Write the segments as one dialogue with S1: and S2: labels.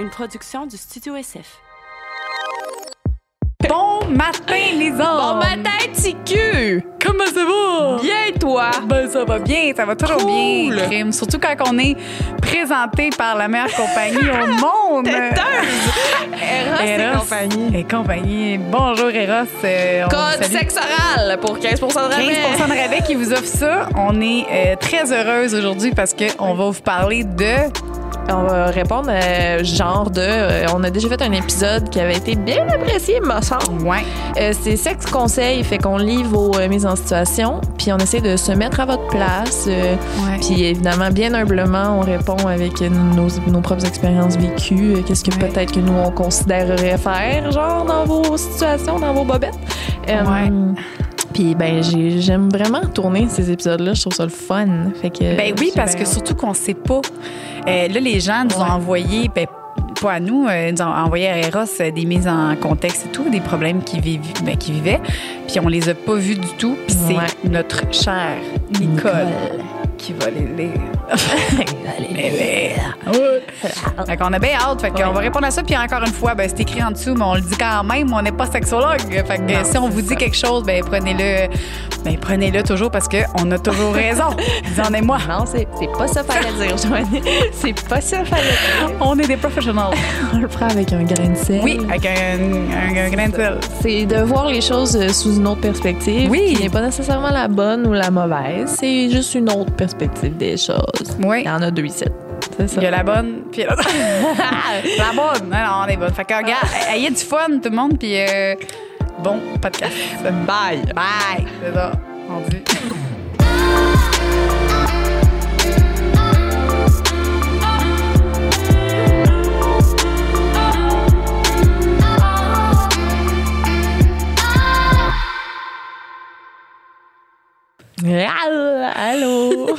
S1: une production du Studio SF.
S2: Bon matin, les hommes!
S3: Bon matin, TQ!
S2: Comment ça va?
S3: Bien, toi?
S2: Ben, ça va bien, ça va toujours
S3: Cool.
S2: bien, crime. Surtout quand on est présenté par la meilleure compagnie au monde.
S3: Eros et compagnie.
S2: Et compagnie. Bonjour, Eros. Euh,
S3: Code sexe oral pour 15% de rabais.
S2: 15% de rabais qui vous offre ça. On est euh, très heureuse aujourd'hui parce qu'on va vous parler de.
S3: On va répondre euh, genre de... euh, on a déjà fait un épisode qui avait été bien apprécié, me semble.
S2: Ouais.
S3: Euh, c'est sexe conseil, fait qu'on lit vos euh, mises en situation, puis on essaie de se mettre à votre place. euh,
S2: Ouais.
S3: Puis évidemment, bien humblement, on répond avec nos, nos propres expériences vécues. Qu'est-ce que
S2: Ouais.
S3: peut-être que nous, on considérerait faire, genre, dans vos situations, dans vos bobettes.
S2: Ouais.
S3: Puis ben, j'ai- j'aime vraiment tourner ces épisodes-là. Je trouve ça le fun. Fait que,
S2: Ben oui, parce que surtout qu'on sait pas. Euh, là, les gens nous ont
S3: Ouais.
S2: envoyé, ben, pas à nous, euh, ils nous ont envoyé à Eros euh, des mises en contexte et tout, des problèmes qu'ils vivent, ben, qu'ils vivaient. Puis on les a pas vus du tout. Puis c'est
S3: Ouais.
S2: notre chère Nicole, qui va les lire. Les lire. Fait qu'on a bien hâte. Fait qu'on
S3: Ouais.
S2: va répondre à ça. Puis encore une fois, ben, c'est écrit en dessous, mais on le dit quand même, on n'est pas sexologue. Fait que
S3: Non,
S2: si on vous dit
S3: ça.
S2: quelque chose, ben prenez-le ben, prenez-le toujours parce qu'on a toujours raison. Disons-moi.
S3: Non, c'est pas ça fallait dire, Joanne. C'est pas ça fallait dire.
S2: On est des professionnels.
S3: On le fera avec un grain de sel.
S2: Oui, avec un, un, un grain de sel.
S3: C'est de voir les choses euh, sous une autre perspective.
S2: Oui.
S3: Qui n'est pas nécessairement la bonne ou la mauvaise. C'est juste une autre perspective des choses.
S2: Oui.
S3: Il y en a deux ici. C'est ça.
S2: Il y a la bonne, puis la bonne. Non, non, on est bonne. Fait que, regarde, ayez du fun, tout le monde, puis euh, bon podcast.
S3: Bye.
S2: Bye. C'est ça. On dit.
S3: Allô?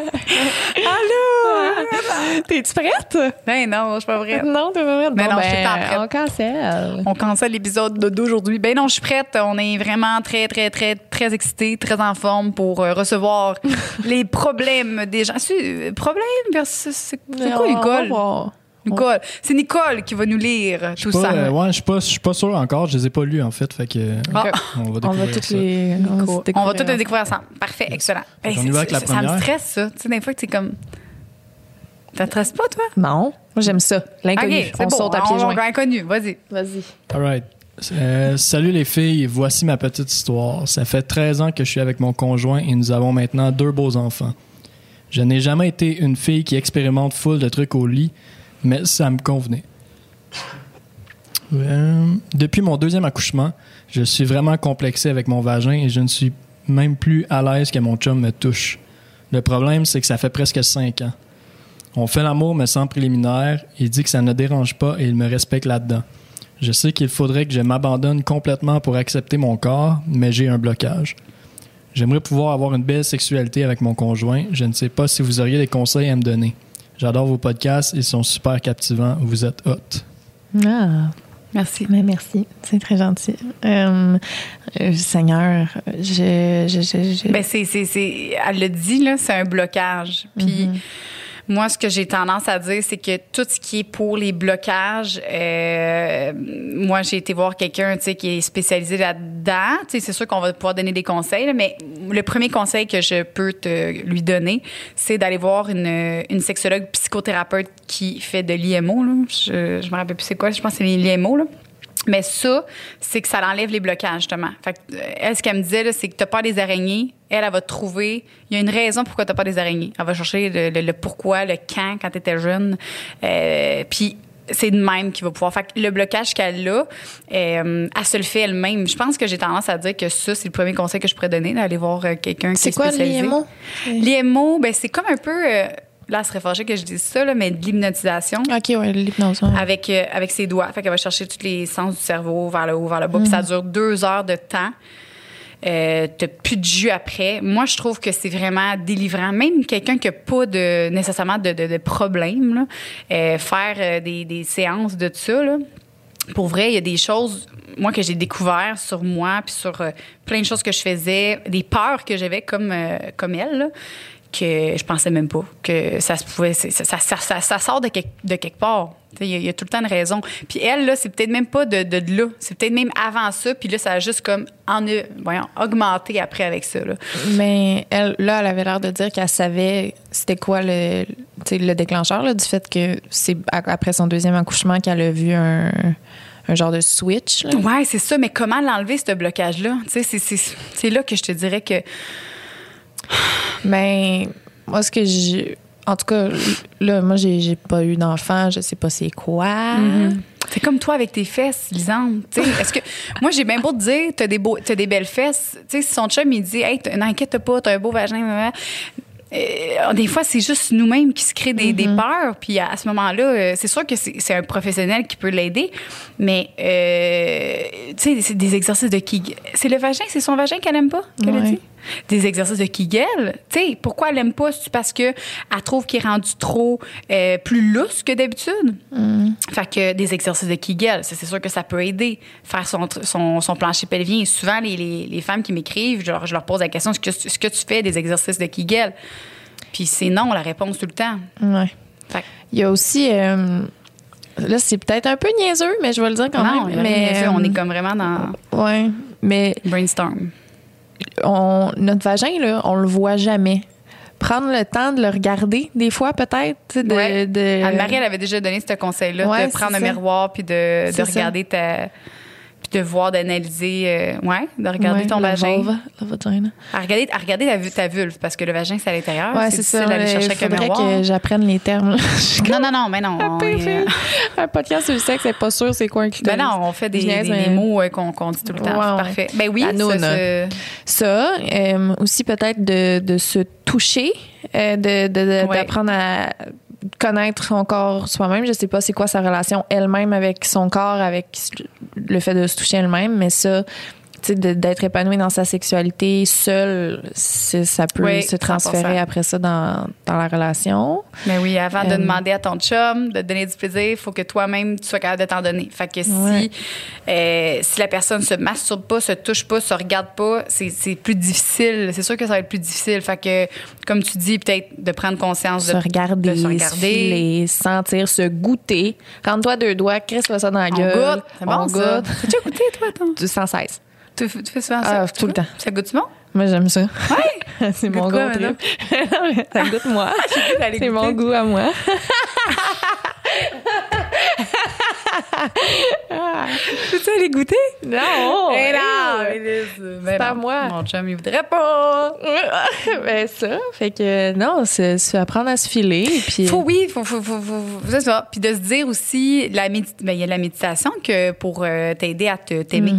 S3: Allô? T'es-tu prête?
S2: Ben non, je suis pas vraie.
S3: Non, t'es pas prête. Bon,
S2: non, je suis
S3: ben,
S2: temps prête.
S3: On cancelle.
S2: On cancelle l'épisode de- d'aujourd'hui. Ben non, je suis prête. On est vraiment très, très, très, très excités, très en forme pour euh, recevoir les problèmes des gens. Problème versus. C'est quoi, Nicole? Nicole. C'est Nicole qui va nous lire tout
S4: Pas,
S2: ça.
S4: euh, ouais, je suis pas, je suis pas sûr encore. Je les ai pas lus en fait, fait que
S2: Ah.
S4: on va
S3: On
S4: découvrir
S3: va toutes
S4: ça.
S3: les. on va
S2: On va
S3: découvrir
S2: tout les découvrir ensemble. Parfait, excellent. Ben,
S4: On y va avec la
S2: ça, ça me
S4: première?
S2: stresse, ça. Tu sais, des fois, que c'est comme. Ça te stresse pas, toi?
S3: Non, moi j'aime ça. L'inconnu.
S2: Ok, c'est
S3: on
S2: bon.
S3: saute à pieds
S2: on,
S3: joints.
S2: on, inconnu, vas-y.
S3: Vas-y.
S4: All right. Euh, salut les filles, voici ma petite histoire. Ça fait 13 ans que je suis avec mon conjoint et nous avons maintenant deux beaux enfants. Je n'ai jamais été une fille qui expérimente full de trucs au lit, mais ça me convenait. Euh, depuis mon deuxième accouchement, je suis vraiment complexé avec mon vagin et je ne suis même plus à l'aise que mon chum me touche. Le problème, c'est que ça fait presque 5 ans. On fait l'amour, mais sans préliminaire. Il dit que ça ne dérange pas et il me respecte là-dedans. Je sais qu'il faudrait que je m'abandonne complètement pour accepter mon corps, mais j'ai un blocage. J'aimerais pouvoir avoir une belle sexualité avec mon conjoint. Je ne sais pas si vous auriez des conseils à me donner. J'adore vos podcasts, ils sont super captivants. Vous êtes hot.
S3: Ah.
S2: Merci.
S3: Mais merci, c'est très gentil. Euh, euh, Seigneur, je, je, je, je-
S2: Ben, c'est, c'est, c'est, elle le dit, là, c'est un blocage. Puis, moi, ce que j'ai tendance à dire, c'est que tout ce qui est pour les blocages, euh, moi, j'ai été voir quelqu'un, qui est spécialisé là-dedans. C'est sûr qu'on va pouvoir donner des conseils, là, mais le premier conseil que je peux te lui donner, c'est d'aller voir une, une sexologue psychothérapeute qui fait de l'IMO. Je, je me rappelle plus c'est quoi, je pense que c'est l'IMO, là. Mais ça, c'est que ça enlève les blocages, justement. Fait que, euh, elle, ce qu'elle me disait, c'est que t'as peur des araignées. Elle, elle va te trouver. Il y a une raison pourquoi t'as peur des araignées. Elle va chercher le, le- le pourquoi, le quand, quand t'étais jeune. Euh, Puis c'est de même qu'il va pouvoir. Fait que le blocage qu'elle a, euh, elle se le fait elle-même. Je pense que j'ai tendance à dire que ça, c'est le premier conseil que je pourrais donner, d'aller voir euh, quelqu'un qui
S3: C'est
S2: est
S3: quoi
S2: spécialisé.
S3: l'IMO?
S2: L'IMO, ben, c'est comme un peu. euh, là, elle serait fâchée que je dise ça, là, mais de l'hypnotisation
S3: Ok, ouais, l'hypnose. ouais.
S2: avec, euh, avec ses doigts. Fait qu'elle va chercher tous les sens du cerveau vers le haut, vers le bas. Puis ça dure deux heures de temps. Euh, t'as plus de jus après. Moi, je trouve que c'est vraiment délivrant. Même quelqu'un qui n'a pas de, nécessairement de, de, de problème, là, euh, faire euh, des, des séances de ça, là, pour vrai, il y a des choses, moi, que j'ai découvert sur moi, puis sur euh, plein de choses que je faisais, des peurs que j'avais comme, euh, comme elle, là, que je pensais même pas que ça se pouvait. Ça, ça, ça- ça sort de, quelque- de quelque part. Il y, a- il y a tout le temps une raison. Puis elle, là, c'est peut-être même pas de, de, de là. C'est peut-être même avant ça. Puis là, ça a juste comme en, voyons, augmenté après avec ça. Là.
S3: Mais elle, là, elle avait l'air de dire qu'elle savait c'était quoi le, le déclencheur là, du fait que c'est après son deuxième accouchement qu'elle a vu un, un genre de switch. là.
S2: Ouais, c'est ça. Mais comment l'enlever, ce blocage-là? C'est là que je te dirais que.
S3: Mais moi, ce que j'ai. En tout cas, là, moi, j'ai pas eu d'enfant, je sais pas c'est quoi.
S2: C'est comme toi avec tes fesses, Lisande. Tu sais, Est-ce que moi j'ai bien beau te dire t'as des beaux, t'as des belles fesses. Tu sais, si son chum il dit hey n'inquiète pas t'as un beau vagin. blablabla. Euh, des fois c'est juste nous-mêmes qui se créent des, des peurs. Puis à, à ce moment-là, euh, c'est sûr que c'est un professionnel qui peut l'aider, mais euh, tu sais c'est des exercices de Kegel. C'est le vagin, c'est son vagin qu'elle aime pas, qu'elle a dit? Des exercices de Kegel. Tu sais pourquoi elle aime pas? C'est parce que elle trouve qu'il est rendu trop euh, plus lousse que d'habitude. Fait que des exercices de Kegel, c'est sûr que ça peut aider. Faire son, son, son plancher pelvien. Et souvent, les, les, les femmes qui m'écrivent, je, leur- je leur pose la question est-ce que, tu fais des exercices de Kegel? Puis c'est non, la réponse tout le temps.
S3: Ouais.
S2: Fait que-
S3: Il y a aussi. euh, là, c'est peut-être un peu niaiseux, mais je vais le dire quand
S2: non,
S3: même. mais,
S2: on
S3: euh,
S2: est comme vraiment dans
S3: Ouais. Mais
S2: brainstorm.
S3: On, notre vagin, là, on le voit jamais. Prendre le temps de le regarder, des fois, peut-être. De,
S2: Ouais.
S3: de-
S2: Anne-Marie, elle avait déjà donné ce conseil-là
S3: Ouais,
S2: de prendre un
S3: ça.
S2: miroir puis de, de
S3: C'est ça.
S2: regarder ta. De voir, d'analyser. euh, ouais, de regarder
S3: Ouais,
S2: ton
S3: le
S2: vagin.
S3: vulva, le vagina.
S2: À regarder, à regarder ta, vu- ta vulve, parce que le vagin, c'est à l'intérieur.
S3: Ouais, c'est ça.
S2: d'aller chercher un
S3: faudrait
S2: miroir.
S3: que j'apprenne les termes.
S2: Non, non, non, mais non. on est-
S3: un podcast sur le sexe, c'est pas sûr c'est quoi un
S2: Ben
S3: clitoris.
S2: non, on fait des, des- des
S3: mais-
S2: mots euh, qu'on dit tout le temps.
S3: Ouais,
S2: parfait. Ben oui,
S3: La
S2: ça,
S3: Ça, euh, aussi peut-être de, de se toucher, euh, de, de- d'apprendre à connaître son corps soi-même. Je sais pas c'est quoi sa relation elle-même avec son corps, avec le fait de se toucher elle-même, mais ça, d'être épanouie dans sa sexualité seule, c'est- ça peut
S2: Oui,
S3: se transférer
S2: 100%.
S3: après ça dans, dans la relation.
S2: Ben oui, avant de
S3: Euh,
S2: demander à ton chum de te donner du plaisir, il faut que toi-même, tu sois capable de t'en donner. Fait que si,
S3: Ouais.
S2: euh, si la personne se masturbe pas, se touche pas, se regarde pas, c'est plus difficile. C'est sûr que ça va être plus difficile. Fait que, comme tu dis, peut-être de prendre conscience
S3: Se
S2: de,
S3: regarder,
S2: de se
S3: se
S2: regarder.
S3: filer, sentir, se goûter. Rends-toi deux doigts, crisse-toi ça dans la
S2: On
S3: gueule.
S2: goûte. C'est bon, ça. T'as déjà goûté, toi, ton?
S3: Du- Sans cesse.
S2: Tu, fais souvent ça?
S3: Ah, tout le temps.
S2: Ça goûte bon?
S3: Moi, j'aime ça.
S2: Ouais!
S3: C'est mon trip. ça goûte moi.
S2: D'aller
S3: C'est mon goût à moi.
S2: Peux-tu aller goûter?
S3: Non!
S2: Eh non,
S3: eh,
S2: Élise, ben non.
S3: moi.
S2: Mon chum, il voudrait pas.
S3: ben ça. Fait que non, c'est c'est apprendre à se filer. Puis,
S2: Faut, oui, faut, faut, faut, faut- c'est ça. Puis de se dire aussi, ben, il y a la méditation que pour euh, t'aider à te t'aimer.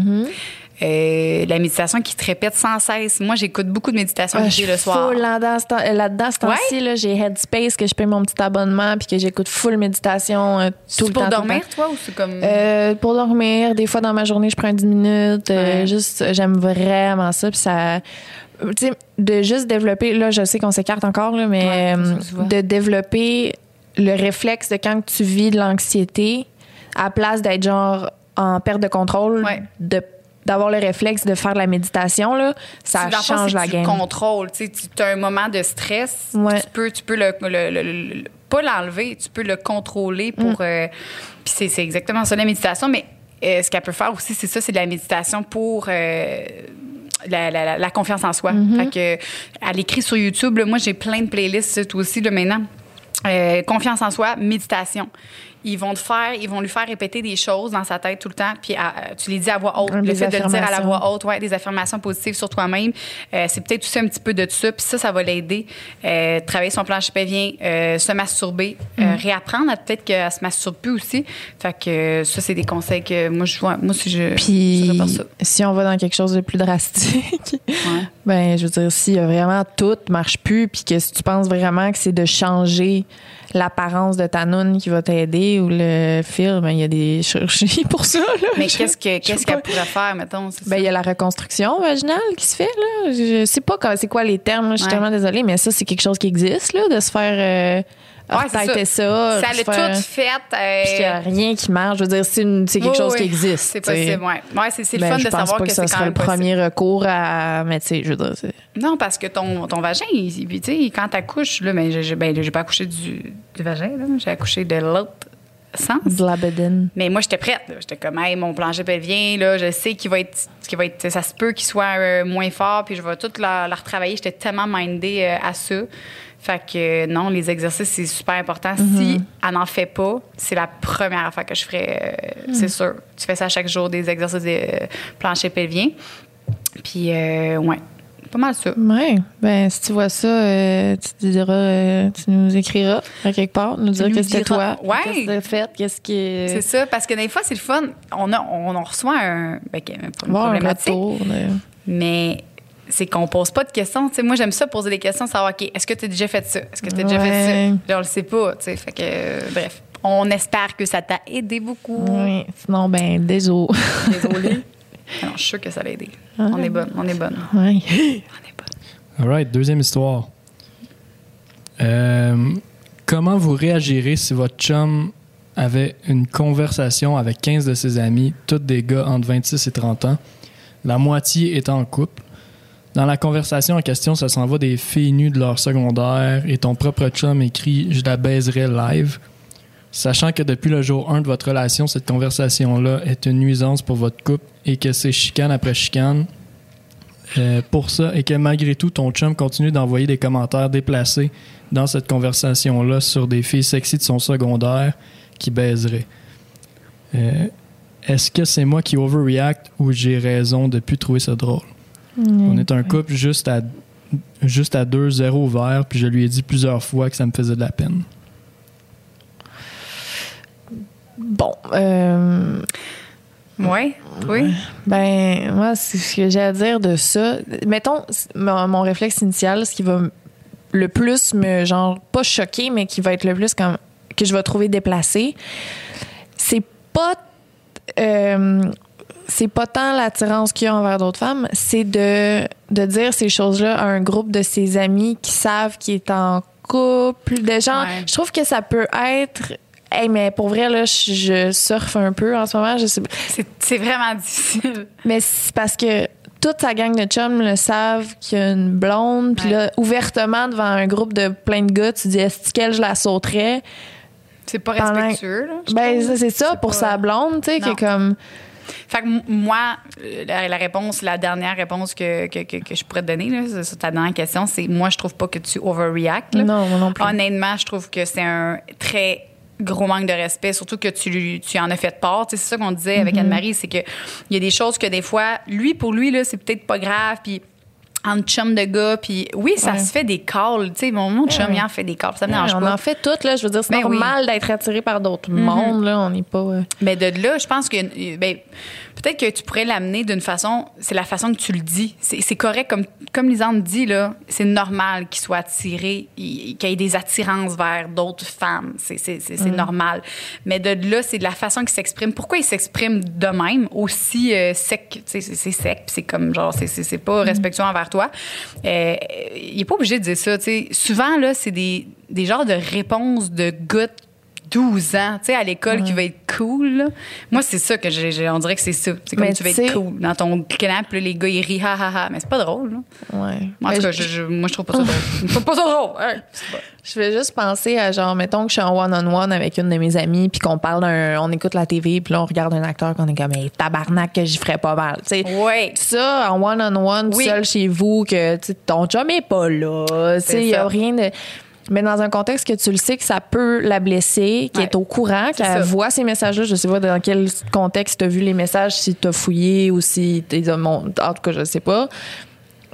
S2: Euh, la méditation qui te répète sans cesse. Moi, j'écoute beaucoup de méditation
S3: Ah, je
S2: le soir.
S3: là-dedans, euh, là-dedans, ce temps-ci, là, j'ai Headspace, que je paye mon petit abonnement, puis que j'écoute full méditation euh, tout le
S2: pour
S3: temps. le
S2: dormir, toi, ou c'est comme.
S3: Euh, pour dormir, des fois dans ma journée, je prends 10 minutes.
S2: Ouais.
S3: juste, j'aime vraiment ça. Puis ça. Tu sais, de juste développer. Là, je sais qu'on s'écarte encore, là, mais
S2: Ouais,
S3: de développer le réflexe de quand tu vis de l'anxiété, à place d'être genre en perte de contrôle, de d'avoir le réflexe de faire de la méditation là, ça
S2: Tu- fond,
S3: change la
S2: que
S3: game.
S2: Tu contrôles. Tu sais, tu as un moment de stress.
S3: Ouais.
S2: Tu peux, tu peux le, le- le- le- pas l'enlever, tu peux le contrôler pour.
S3: Mm.
S2: euh, puis c'est, c'est exactement ça la méditation. Mais euh, ce qu'elle peut faire aussi, c'est ça, c'est de la méditation pour. euh, la, la- la- la confiance en soi.
S3: Mm-hmm.
S2: Fait que, elle écrit sur YouTube. là, moi, j'ai plein de playlists, toi aussi, là, maintenant. Euh, confiance en soi, méditation. Ils vont te faire, ils vont lui faire répéter des choses dans sa tête tout le temps, puis à- tu les dis à voix haute.
S3: Des
S2: le fait de le dire à la voix haute, ouais, des affirmations positives sur toi-même, euh, c'est peut-être aussi un petit peu de ça, puis ça, ça va l'aider. Euh, travailler son plancher pelvien, euh, se masturber,
S3: Mm.
S2: euh, réapprendre à peut-être qu'elle se masturbe plus aussi. Fait que euh, ça, c'est des conseils que moi, je vois. Moi, si je.
S3: Puis
S2: ça.
S3: si on va dans quelque chose de plus drastique,
S2: Ouais.
S3: ben je veux dire si vraiment tout marche plus puis que si tu penses vraiment que c'est de changer l'apparence de ta noune qui va t'aider ou le fil, ben il y a des chirurgies pour ça là.
S2: Mais qu'est-ce qu'elle pourrait faire, mettons?
S3: Ben, il y a la reconstruction vaginale qui se fait, là. Je sais pas c'est quoi les termes, je suis
S2: Ouais.
S3: tellement désolée, mais ça, c'est quelque chose qui existe, là, de se faire euh,
S2: Ouais,
S3: ça.
S2: Ça l'a
S3: faire-
S2: tout fait. euh,
S3: Puis qu'il n'y a rien qui marche. Je veux dire, c'est une- c'est quelque
S2: oui,
S3: chose
S2: oui,
S3: qui existe.
S2: C'est possible, ouais. Ouais, c'est c'est le
S3: Ben,
S2: fun de savoir
S3: pas
S2: que,
S3: que,
S2: c'est quand
S3: serait
S2: même
S3: le premier recours à. Mais tu sais, je veux dire, c'est.
S2: Non, parce que ton, ton vagin, il, tu sais, quand t'accouches, là, ben, j'ai, ben, j'ai pas accouché du, du vagin, là. J'ai accouché de l'autre sens.
S3: De la bedaine.
S2: Mais moi, j'étais prête. J'étais comme, hey, mon plancher pelvien, là, je sais qu'il va être, qu'il va être, ça se peut qu'il soit euh, moins fort, puis je vais tout la, la retravailler. J'étais tellement mindée euh, à ça. Fait que euh, non, les exercices, c'est super important. Si elle n'en fait pas, c'est la première affaire que je ferais, euh, c'est sûr. Tu fais ça chaque jour, des exercices de plancher pelvien. Puis, ouais, pas mal ça.
S3: Ouais. Ben, si tu vois ça, euh, tu te diras, euh, tu nous écriras à quelque part, nous dire que c'était toi.
S2: Ouais.
S3: Qu'est-ce que t'as fait, qu'est-ce qui est.
S2: C'est ça, parce que des fois, c'est le fun. On, a, on, on reçoit un, ben,
S3: un de-
S2: mais c'est qu'on pose pas de questions. Tu sais, moi, j'aime ça poser des questions, savoir, OK, est-ce que tu as déjà fait ça? Est-ce que tu as déjà fait ça? Là, on le sait pas. tu sais. Fait que, euh, bref, on espère que ça t'a aidé beaucoup.
S3: Oui. Sinon, ben, désolé.
S2: Désolée. je suis sûre que ça l'a aidé. On est bonne, on est bonne. On est bonne.
S4: All right, deuxième histoire. Euh, comment vous réagirez si votre chum avait une conversation avec 15 de ses amis, tous des gars entre 26 et 30 ans, la moitié étant en couple? Dans la conversation en question, ça s'en va des filles nues de leur secondaire et ton propre chum écrit « Je la baiserai live ». Sachant que depuis le jour 1 de votre relation, cette conversation-là est une nuisance pour votre couple et que c'est chicane après chicane, euh, pour ça et que malgré tout, ton chum continue d'envoyer des commentaires déplacés dans cette conversation-là sur des filles sexy de son secondaire qui baiseraient. Euh, Est-ce que c'est moi qui overreact ou j'ai raison de plus trouver ça drôle? On est un couple juste à juste à 2-0 ouvert, puis je lui ai dit plusieurs fois que ça me faisait de la peine.
S3: Bon. Euh,
S2: Ouais, oui.
S3: Ben, moi, c'est ce que j'ai à dire de ça. Mettons, mon, mon réflexe initial, ce qui va le plus me, genre, pas choquer, mais qui va être le plus comme, que je vais trouver déplacé, c'est pas, euh, c'est pas tant l'attirance qu'il y a envers d'autres femmes, c'est de, de dire ces choses-là à un groupe de ses amis qui savent qu'il est en couple, de gens.
S2: Ouais.
S3: Je trouve que ça peut être. Hey, mais pour vrai, là, je, je surfe un peu en ce moment. Je sais,
S2: C'est vraiment difficile.
S3: mais c'est parce que toute sa gang de chums le savent qu'il y a une blonde. Puis
S2: Ouais.
S3: là, ouvertement, devant un groupe de plein de gars, tu dis est-ce qu'elle, je la sauterais?
S2: C'est pas respectueux, là.
S3: Ben, c'est ça pour
S2: pas-
S3: sa blonde, tu sais, qui est comme.
S2: Fait que moi, euh, la, la réponse, la dernière réponse que, que, que, que je pourrais te donner là, sur- sur ta dernière question, c'est moi, je trouve pas que tu overreact. là.
S3: Non, moi non plus.
S2: Honnêtement, je trouve que c'est un très gros manque de respect, surtout que tu, lui- tu en as fait part. Tu sais, c'est ça qu'on disait avec Anne-Marie, c'est que il y a des choses que des fois, lui, pour lui, là, c'est peut-être pas grave, puis en chum de gars, puis oui, ça
S3: Ouais.
S2: se fait des calls. Tu sais, mon, mon chum,
S3: Ouais.
S2: il en fait des calls, ça me
S3: Ouais, on
S2: pas.
S3: en fait toutes, là. Je veux dire, c'est
S2: Ben oui.
S3: normal d'être attiré par d'autres mondes, là. On n'est pas. euh,
S2: Mais de là, je pense que ben, peut-être que tu pourrais l'amener d'une façon, c'est la façon que tu le dis. C'est correct, comme, comme Lisande dit, là, c'est normal qu'il soit attiré, il- qu'il y ait des attirances vers d'autres femmes. C'est c'est normal. Mais de là, c'est de la façon qu'il s'exprime. Pourquoi il s'exprime de même, aussi euh, sec? Tu sais, C'est sec, puis c'est comme genre, c'est- pas respectueux envers toi. Euh, il est pas obligé de dire ça. Souvent, là, c'est des, des genres de réponses de de 12 ans, tu sais, à l'école qui va être cool. là. Moi, c'est ça que j'ai, on dirait que c'est ça. C'est comme
S3: Mais
S2: tu vas être cool dans ton là, les gars, ils rient, ha, ha, ha. Mais c'est pas drôle, là.
S3: Ouais.
S2: Moi, en tout cas,
S3: je-
S2: moi, je trouve pas ça drôle. Je trouve pas ça drôle. Pas-
S3: Je vais juste penser à genre, mettons que je suis en one-on-one avec une de mes amies, puis qu'on parle d'un. On écoute la TV, puis là, on regarde un acteur qu'on est comme, hey, tabarnak, que j'y ferais pas mal. Tu sais,
S2: Ouais.
S3: ça, en one-on-one,
S2: Oui.
S3: seul chez vous, que ton chum est pas là. Tu sais, il y a rien de. Mais dans un contexte que tu le sais que ça peut la blesser, qui
S2: Ouais.
S3: est au courant, qu'elle voit ces messages-là, je sais pas dans quel contexte tu as vu les messages, si tu as fouillé ou si t'es en tout cas, je sais pas.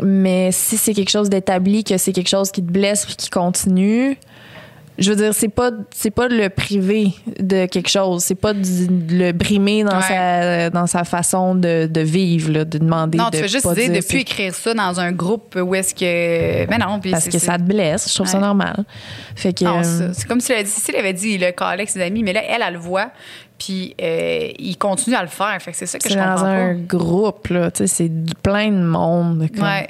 S3: Mais si c'est quelque chose d'établi, que c'est quelque chose qui te blesse puis qui continue, je veux dire, c'est pas c'est pas de le priver de quelque chose, c'est pas de le brimer dans
S2: Ouais.
S3: sa dans sa façon de, de vivre, là, de demander.
S2: Non,
S3: de
S2: tu fais juste dire de plus écrire ça dans un groupe où est-ce que. Mais non, puis
S3: parce que ça te blesse, je trouve ça normal. Fait que euh,
S2: c'est comme si elle, avait dit, avait le calait avec ses amis, mais là, elle, elle le voit, puis euh, il continue à le faire. Fait que c'est ça que
S3: c'est
S2: je
S3: dans
S2: comprends
S3: un
S2: pas.
S3: groupe là, tu sais, c'est du- plein de monde. comme-
S2: Ouais.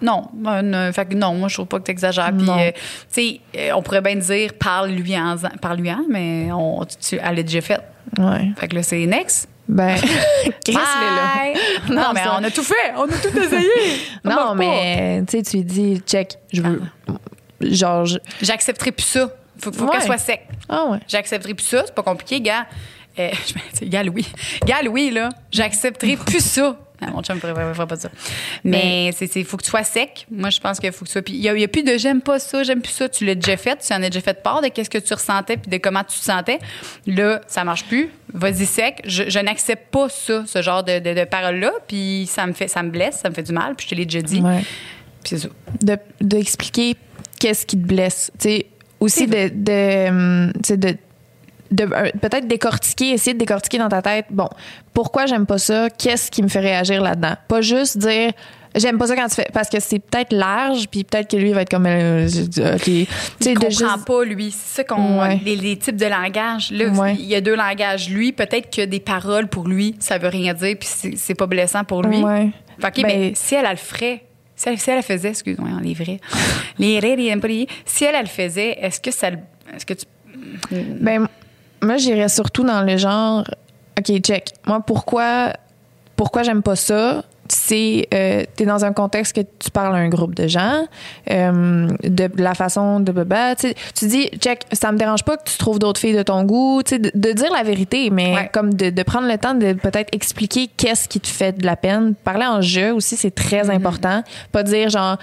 S2: Non, euh, fait que non, moi je trouve pas que t'exagères. Puis,
S3: Non.
S2: euh, tu sais, euh, on pourrait bien dire parle-lui en, parle-lui en, mais on, tu, elle l'a déjà fait.
S3: Ouais.
S2: Fait que là, c'est next.
S3: Ben, Chris, là!
S2: Non,
S3: Non,
S2: mais on a tout fait, on a tout essayé.
S3: Non, mais tu sais, tu lui dis, check, je veux. Genre, je-
S2: J'accepterai plus ça. Faut, faut
S3: Ouais.
S2: qu'elle soit sec.
S3: ah ouais.
S2: J'accepterai plus ça, c'est pas compliqué, gars. Euh, je me dis, gars Louis. Gars Louis, là, j'accepterai plus ça. Non, mon chum ne ferait, ferait pas ça. Mais c'est c'est faut que tu sois sec. Moi, je pense qu'il faut que tu sois. Puis il y, a- plus de j'aime pas ça, j'aime plus ça. Tu l'as déjà fait, tu en as déjà fait part de qu'est-ce que tu ressentais puis de comment tu te sentais. Là, ça marche plus. Vas-y sec. Je, je n'accepte pas ça, ce genre de, de, de paroles-là. Puis ça me fait, ça me blesse, ça me fait du mal. Puis je te l'ai déjà dit.
S3: Ouais.
S2: Puis c'est ça.
S3: de d'expliquer qu'est-ce qui te blesse. Tu sais, aussi de, de, hum, de, de euh, peut-être décortiquer, essayer de décortiquer dans ta tête, bon, pourquoi j'aime pas ça? Qu'est-ce qui me fait réagir là-dedans? Pas juste dire, j'aime pas ça quand tu fais, parce que c'est peut-être large, puis peut-être que lui va être comme, euh, ok. Tu sais,
S2: Il
S3: de
S2: comprend
S3: juste-
S2: pas, lui. C'est ça qu'on.
S3: Ouais.
S2: Les, les types de langage. Là,
S3: Ouais.
S2: il y a deux langages. Lui, peut-être que des paroles pour lui, ça veut rien dire, puis c'est pas blessant pour lui.
S3: Ouais.
S2: Fait que,
S3: Ben-
S2: mais si elle, elle le ferait, si elle, si elle le faisait, excuse-moi, les vrais. les vrais, les Si elle, elle le faisait, est-ce que ça. le- Est-ce que tu.
S3: Ben, moi, j'irais surtout dans le genre, OK, check. Moi, pourquoi, pourquoi j'aime pas ça? C'est, euh, t'es dans un contexte que tu parles à un groupe de gens, euh, de la façon de baba. Tu dis, check, ça me dérange pas que tu trouves d'autres filles de ton goût, tu sais, de, de dire la vérité, mais
S2: Ouais.
S3: comme de, de prendre le temps de peut-être expliquer qu'est-ce qui te fait de la peine. Parler en jeu aussi, c'est très important. Pas dire genre,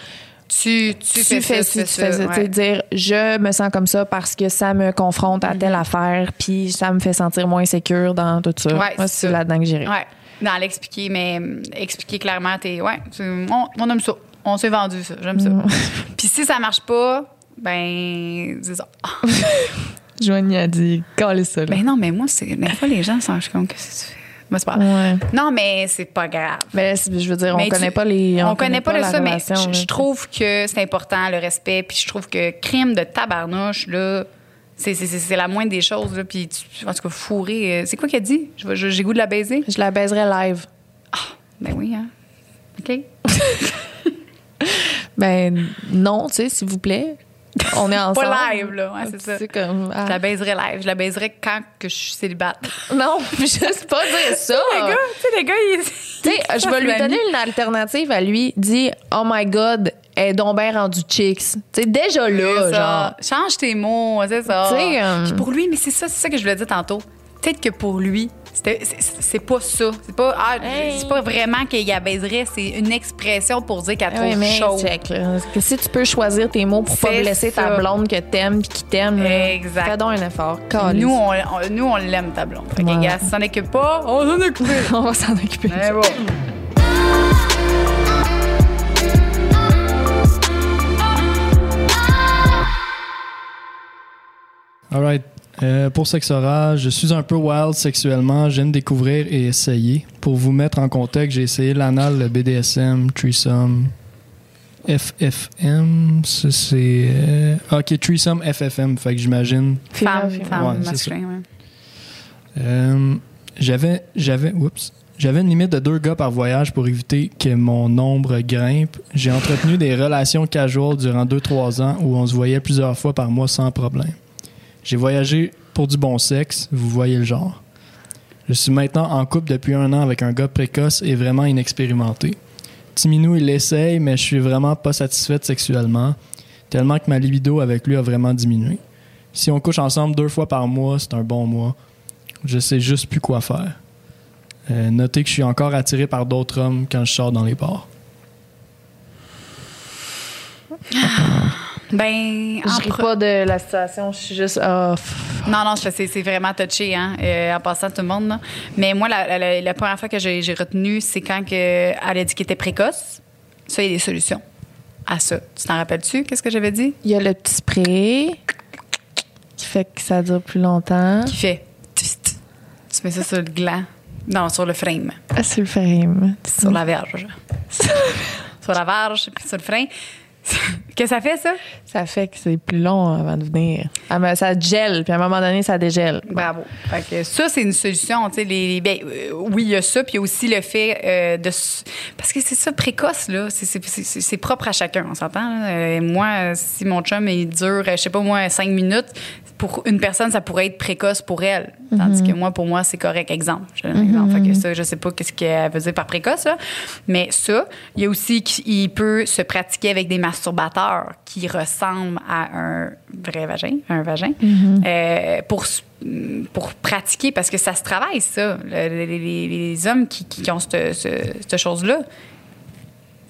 S2: Tu, tu,
S3: tu, fais ci, tu fais ça. Tu sais,
S2: ouais.
S3: dire je me sens comme ça parce que ça me confronte à telle affaire, puis ça me fait sentir moins sécure dans tout ça.
S2: Ouais,
S3: Moi,
S2: c'est ça.
S3: là-dedans que j'irais.
S2: Ouais. Dans l'expliquer, mais hum, expliquer clairement, t'es. Ouais, on, on aime ça. On s'est vendu ça. J'aime ça. Puis si ça marche pas, ben, c'est ça.
S3: Joanie a dit calez ça. Là.
S2: Ben non, mais moi, c'est. Des fois, les gens s'en rendent compte que c'est. Mais c'est pas.
S3: ouais.
S2: Non, mais c'est pas grave.
S3: Mais je veux dire, on
S2: Mais
S3: connaît
S2: tu-
S3: pas les.
S2: On, connaît pas,
S3: la
S2: de ça, mais je, trouve que c'est important, le respect. Puis je trouve que crime de tabarnouche, là, c'est, la moindre des choses. Là, puis tu, en tout cas, fourrer. euh, c'est quoi qu'elle dit? J'ai goût de la baiser?
S3: Je la baiserais live.
S2: Ben oui, hein. OK.
S3: Ben non, tu sais, s'il vous plaît. On est ensemble.
S2: Pas live, là. Ouais, c'est ça.
S3: Comme. ah.
S2: Je la baiserais live. Je la baiserais quand que je suis célibataire.
S3: Non, je sais pas dire ça.
S2: les gars, tu sais, les gars, ils.
S3: Tu sais, je vais lui donner une alternative à lui. Dis, oh my God, elle est donc bien rendue chicks. Tu sais, déjà là, genre.
S2: Change tes mots, c'est ça.
S3: Tu sais, euh,
S2: pour lui, mais c'est ça, c'est ça que je voulais dire tantôt. Peut-être que pour lui, c'est pas ça. C'est pas, ah,
S3: Hey.
S2: c'est pas vraiment qu'il abaiserait, c'est une expression pour dire qu'elle trouve
S3: Oui,
S2: chaud.
S3: check, là. Que si tu peux choisir tes mots pour pas blesser
S2: ça.
S3: ta blonde que t'aimes puis qui t'aime, fais donc un effort.
S2: Nous, on, on- nous, on l'aime, ta blonde. Fait que,
S3: Ouais.
S2: gars, si s'en occupe pas, on s'en occupe.
S3: on va s'en occuper.
S2: Mais bon.
S4: Alright. Euh, pour sexe oral, je suis un peu wild sexuellement. J'aime découvrir et essayer. Pour vous mettre en contexte, j'ai essayé l'anal, le BDSM, threesome, FFM. ça, C'est. euh, ok, threesome, FFM. Fait que j'imagine.
S2: Femme, femme, masculin, ouais.
S4: Euh, j'avais, j'avais, oups, j'avais une limite de deux gars par voyage pour éviter que mon nombre grimpe. J'ai entretenu des relations casual durant 2-3 ans où on se voyait plusieurs fois par mois sans problème. J'ai voyagé pour du bon sexe, vous voyez le genre. Je suis maintenant en couple depuis un an avec un gars précoce et vraiment inexpérimenté. Timinou, il essaye, mais je suis vraiment pas satisfaite sexuellement, tellement que ma libido avec lui a vraiment diminué. Si on couche ensemble deux fois par mois, c'est un bon mois. Je sais juste plus quoi faire. Euh, notez que je suis encore attiré par d'autres hommes quand je sors dans les bars.
S2: Ben, en
S3: Je ris pas de la situation, je suis juste. ah, pff.
S2: Non, non, c'est vraiment touché, hein, euh, en passant tout le monde. là. Mais moi, la, la- première fois que j'ai retenu, c'est quand que elle a dit qu'elle était précoce. Ça, il y a des solutions à ça. Tu t'en rappelles-tu? Qu'est-ce que j'avais dit?
S3: Il y a le petit spray qui fait que ça dure plus longtemps.
S2: Qui fait... Tu mets ça sur le gland. Non, sur le frame.
S3: Ah, c'est le frame.
S2: Sur la verge. sur la verge, puis sur le frein. Que ça fait, ça?
S3: Ça fait que c'est plus long avant de venir. Ah, mais ça gèle, puis à un moment donné, ça dégèle.
S2: Bravo. Fait que ça, c'est une solution. Tu sais, les, les- ben, euh, oui, il y a ça, puis il y a aussi le fait euh, de. s- Parce que c'est ça, précoce, là. C'est- c'est- C'est c'est propre à chacun, on s'entend. Euh, moi, si mon chum, il dure, euh, je sais pas, moi, cinq minutes, pour une personne, ça pourrait être précoce pour elle. Tandis que moi, pour moi, c'est correct. Exemple. Je donne un exemple. Fait que ça, je sais pas qu'est-ce qu'elle veut dire par précoce, là. Mais ça, il y a aussi qu'il peut se pratiquer avec des masturbateurs qui ressemblent à un vrai vagin, un vagin, euh, pour, pour pratiquer, parce que ça se travaille, ça. Le- les, les- les hommes qui, qui ont cette, ce- cette chose-là.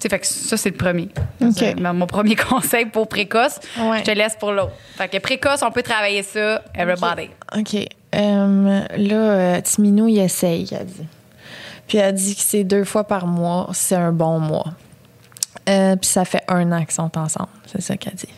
S2: Fait que ça, c'est le premier. C'est mon premier conseil pour précoce.
S3: Ouais.
S2: Je te laisse pour l'autre. Fait que précoce, on peut travailler ça, everybody.
S3: OK. Euh, là, euh, Timinou, il essaye, elle dit. Puis elle dit que c'est deux fois par mois, c'est un bon mois. Euh, puis ça fait un an qu'ils sont ensemble. C'est ça qu'elle dit.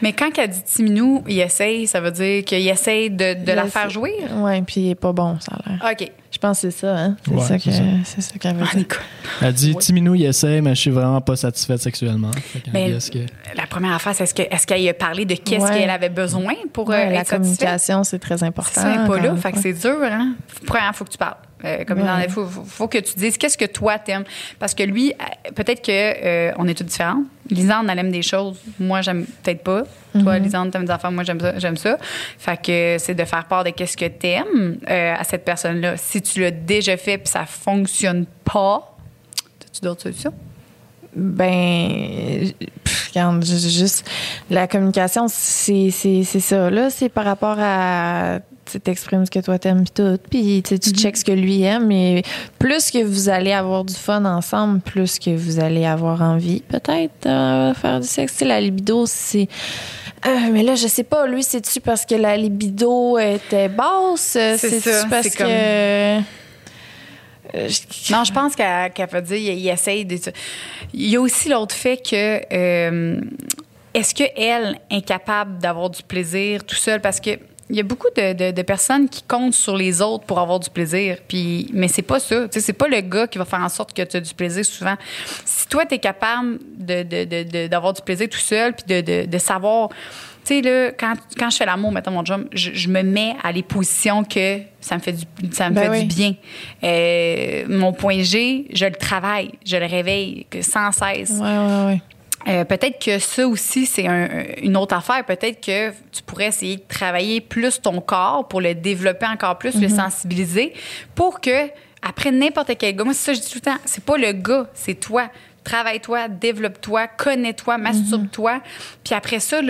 S2: Mais quand elle dit Timinou, il essaye, ça veut dire qu'il essaye de, de la faire jouer?
S3: Ouais, puis il est pas bon, ça a l'air.
S2: OK.
S3: Je pense que c'est ça, hein? C'est
S4: Ouais,
S3: ça qu'elle veut
S2: Ah,
S3: dire.
S2: Nicole.
S4: Elle dit Timinou, il essaie, mais je suis vraiment pas satisfaite sexuellement. Qu'elle
S2: Ben,
S4: que-
S2: La première affaire, c'est est-ce que- est-ce qu'elle a parlé de qu'est-ce
S3: Ouais.
S2: qu'elle avait besoin pour euh,
S3: Ouais, la
S2: satisfaite?
S3: communication, c'est très important.
S2: C'est ça, est pas là. Fait que c'est dur, hein? Premièrement, faut que tu parles. Euh, comme
S3: Ouais.
S2: dans il faut, faut, faut que tu dises qu'est-ce que toi t'aimes? Parce que lui, euh, peut-être que euh, on est tous différents. Lisande, elle aime des choses. Moi, j'aime peut-être pas. Toi, Lisande, t'aimes des affaires. Moi, j'aime ça. J'aime ça. Fait que c'est de faire part de qu'est-ce que t'aimes euh, à cette personne-là. Si tu l'as déjà fait puis ça fonctionne pas, as-tu d'autres solutions?
S3: Ben, pff, regarde, ju- ju- juste la communication, c'est c'est- c'est ça. Là, c'est par rapport à. Tu t'exprimes ce que toi t'aimes, puis tout. Puis tu tu checks ce que lui aime. Et plus que vous allez avoir du fun ensemble, plus que vous allez avoir envie, peut-être, de faire du sexe. Tu sais, la libido, c'est. Euh, mais là, je sais pas, lui, c'est-tu parce que la libido était basse? C'est-tu
S2: ça,
S3: parce
S2: c'est comme-
S3: que. Euh,
S2: Non, je pense qu'elle qu'elle veut dire, il, il essaye de. Il y a aussi l'autre fait que. euh, Est-ce qu'elle est incapable d'avoir du plaisir tout seul? Parce que. Il y a beaucoup de, de- de personnes qui comptent sur les autres pour avoir du plaisir. Puis, mais c'est pas ça. C'est pas le gars qui va faire en sorte que tu as du plaisir souvent. Si toi, tu es capable de- de- d'avoir du plaisir tout seul, puis de, de- de savoir. Tu sais, là, quand, quand je fais l'amour, mettons mon job, je, je me mets à les positions que ça me fait du, ça me
S3: Ben
S2: fait
S3: oui.
S2: du bien. Euh, mon point G, je le travaille, je le réveille sans cesse.
S3: Ouais, ouais, ouais.
S2: Euh, peut-être que ça aussi, c'est un- une autre affaire. Peut-être que tu pourrais essayer de travailler plus ton corps pour le développer encore plus, le sensibiliser, pour que, après n'importe quel gars, moi, c'est ça que je dis tout le temps, c'est pas le gars, c'est toi. Travaille-toi, développe-toi, connais-toi, masturbe-toi. Puis après ça,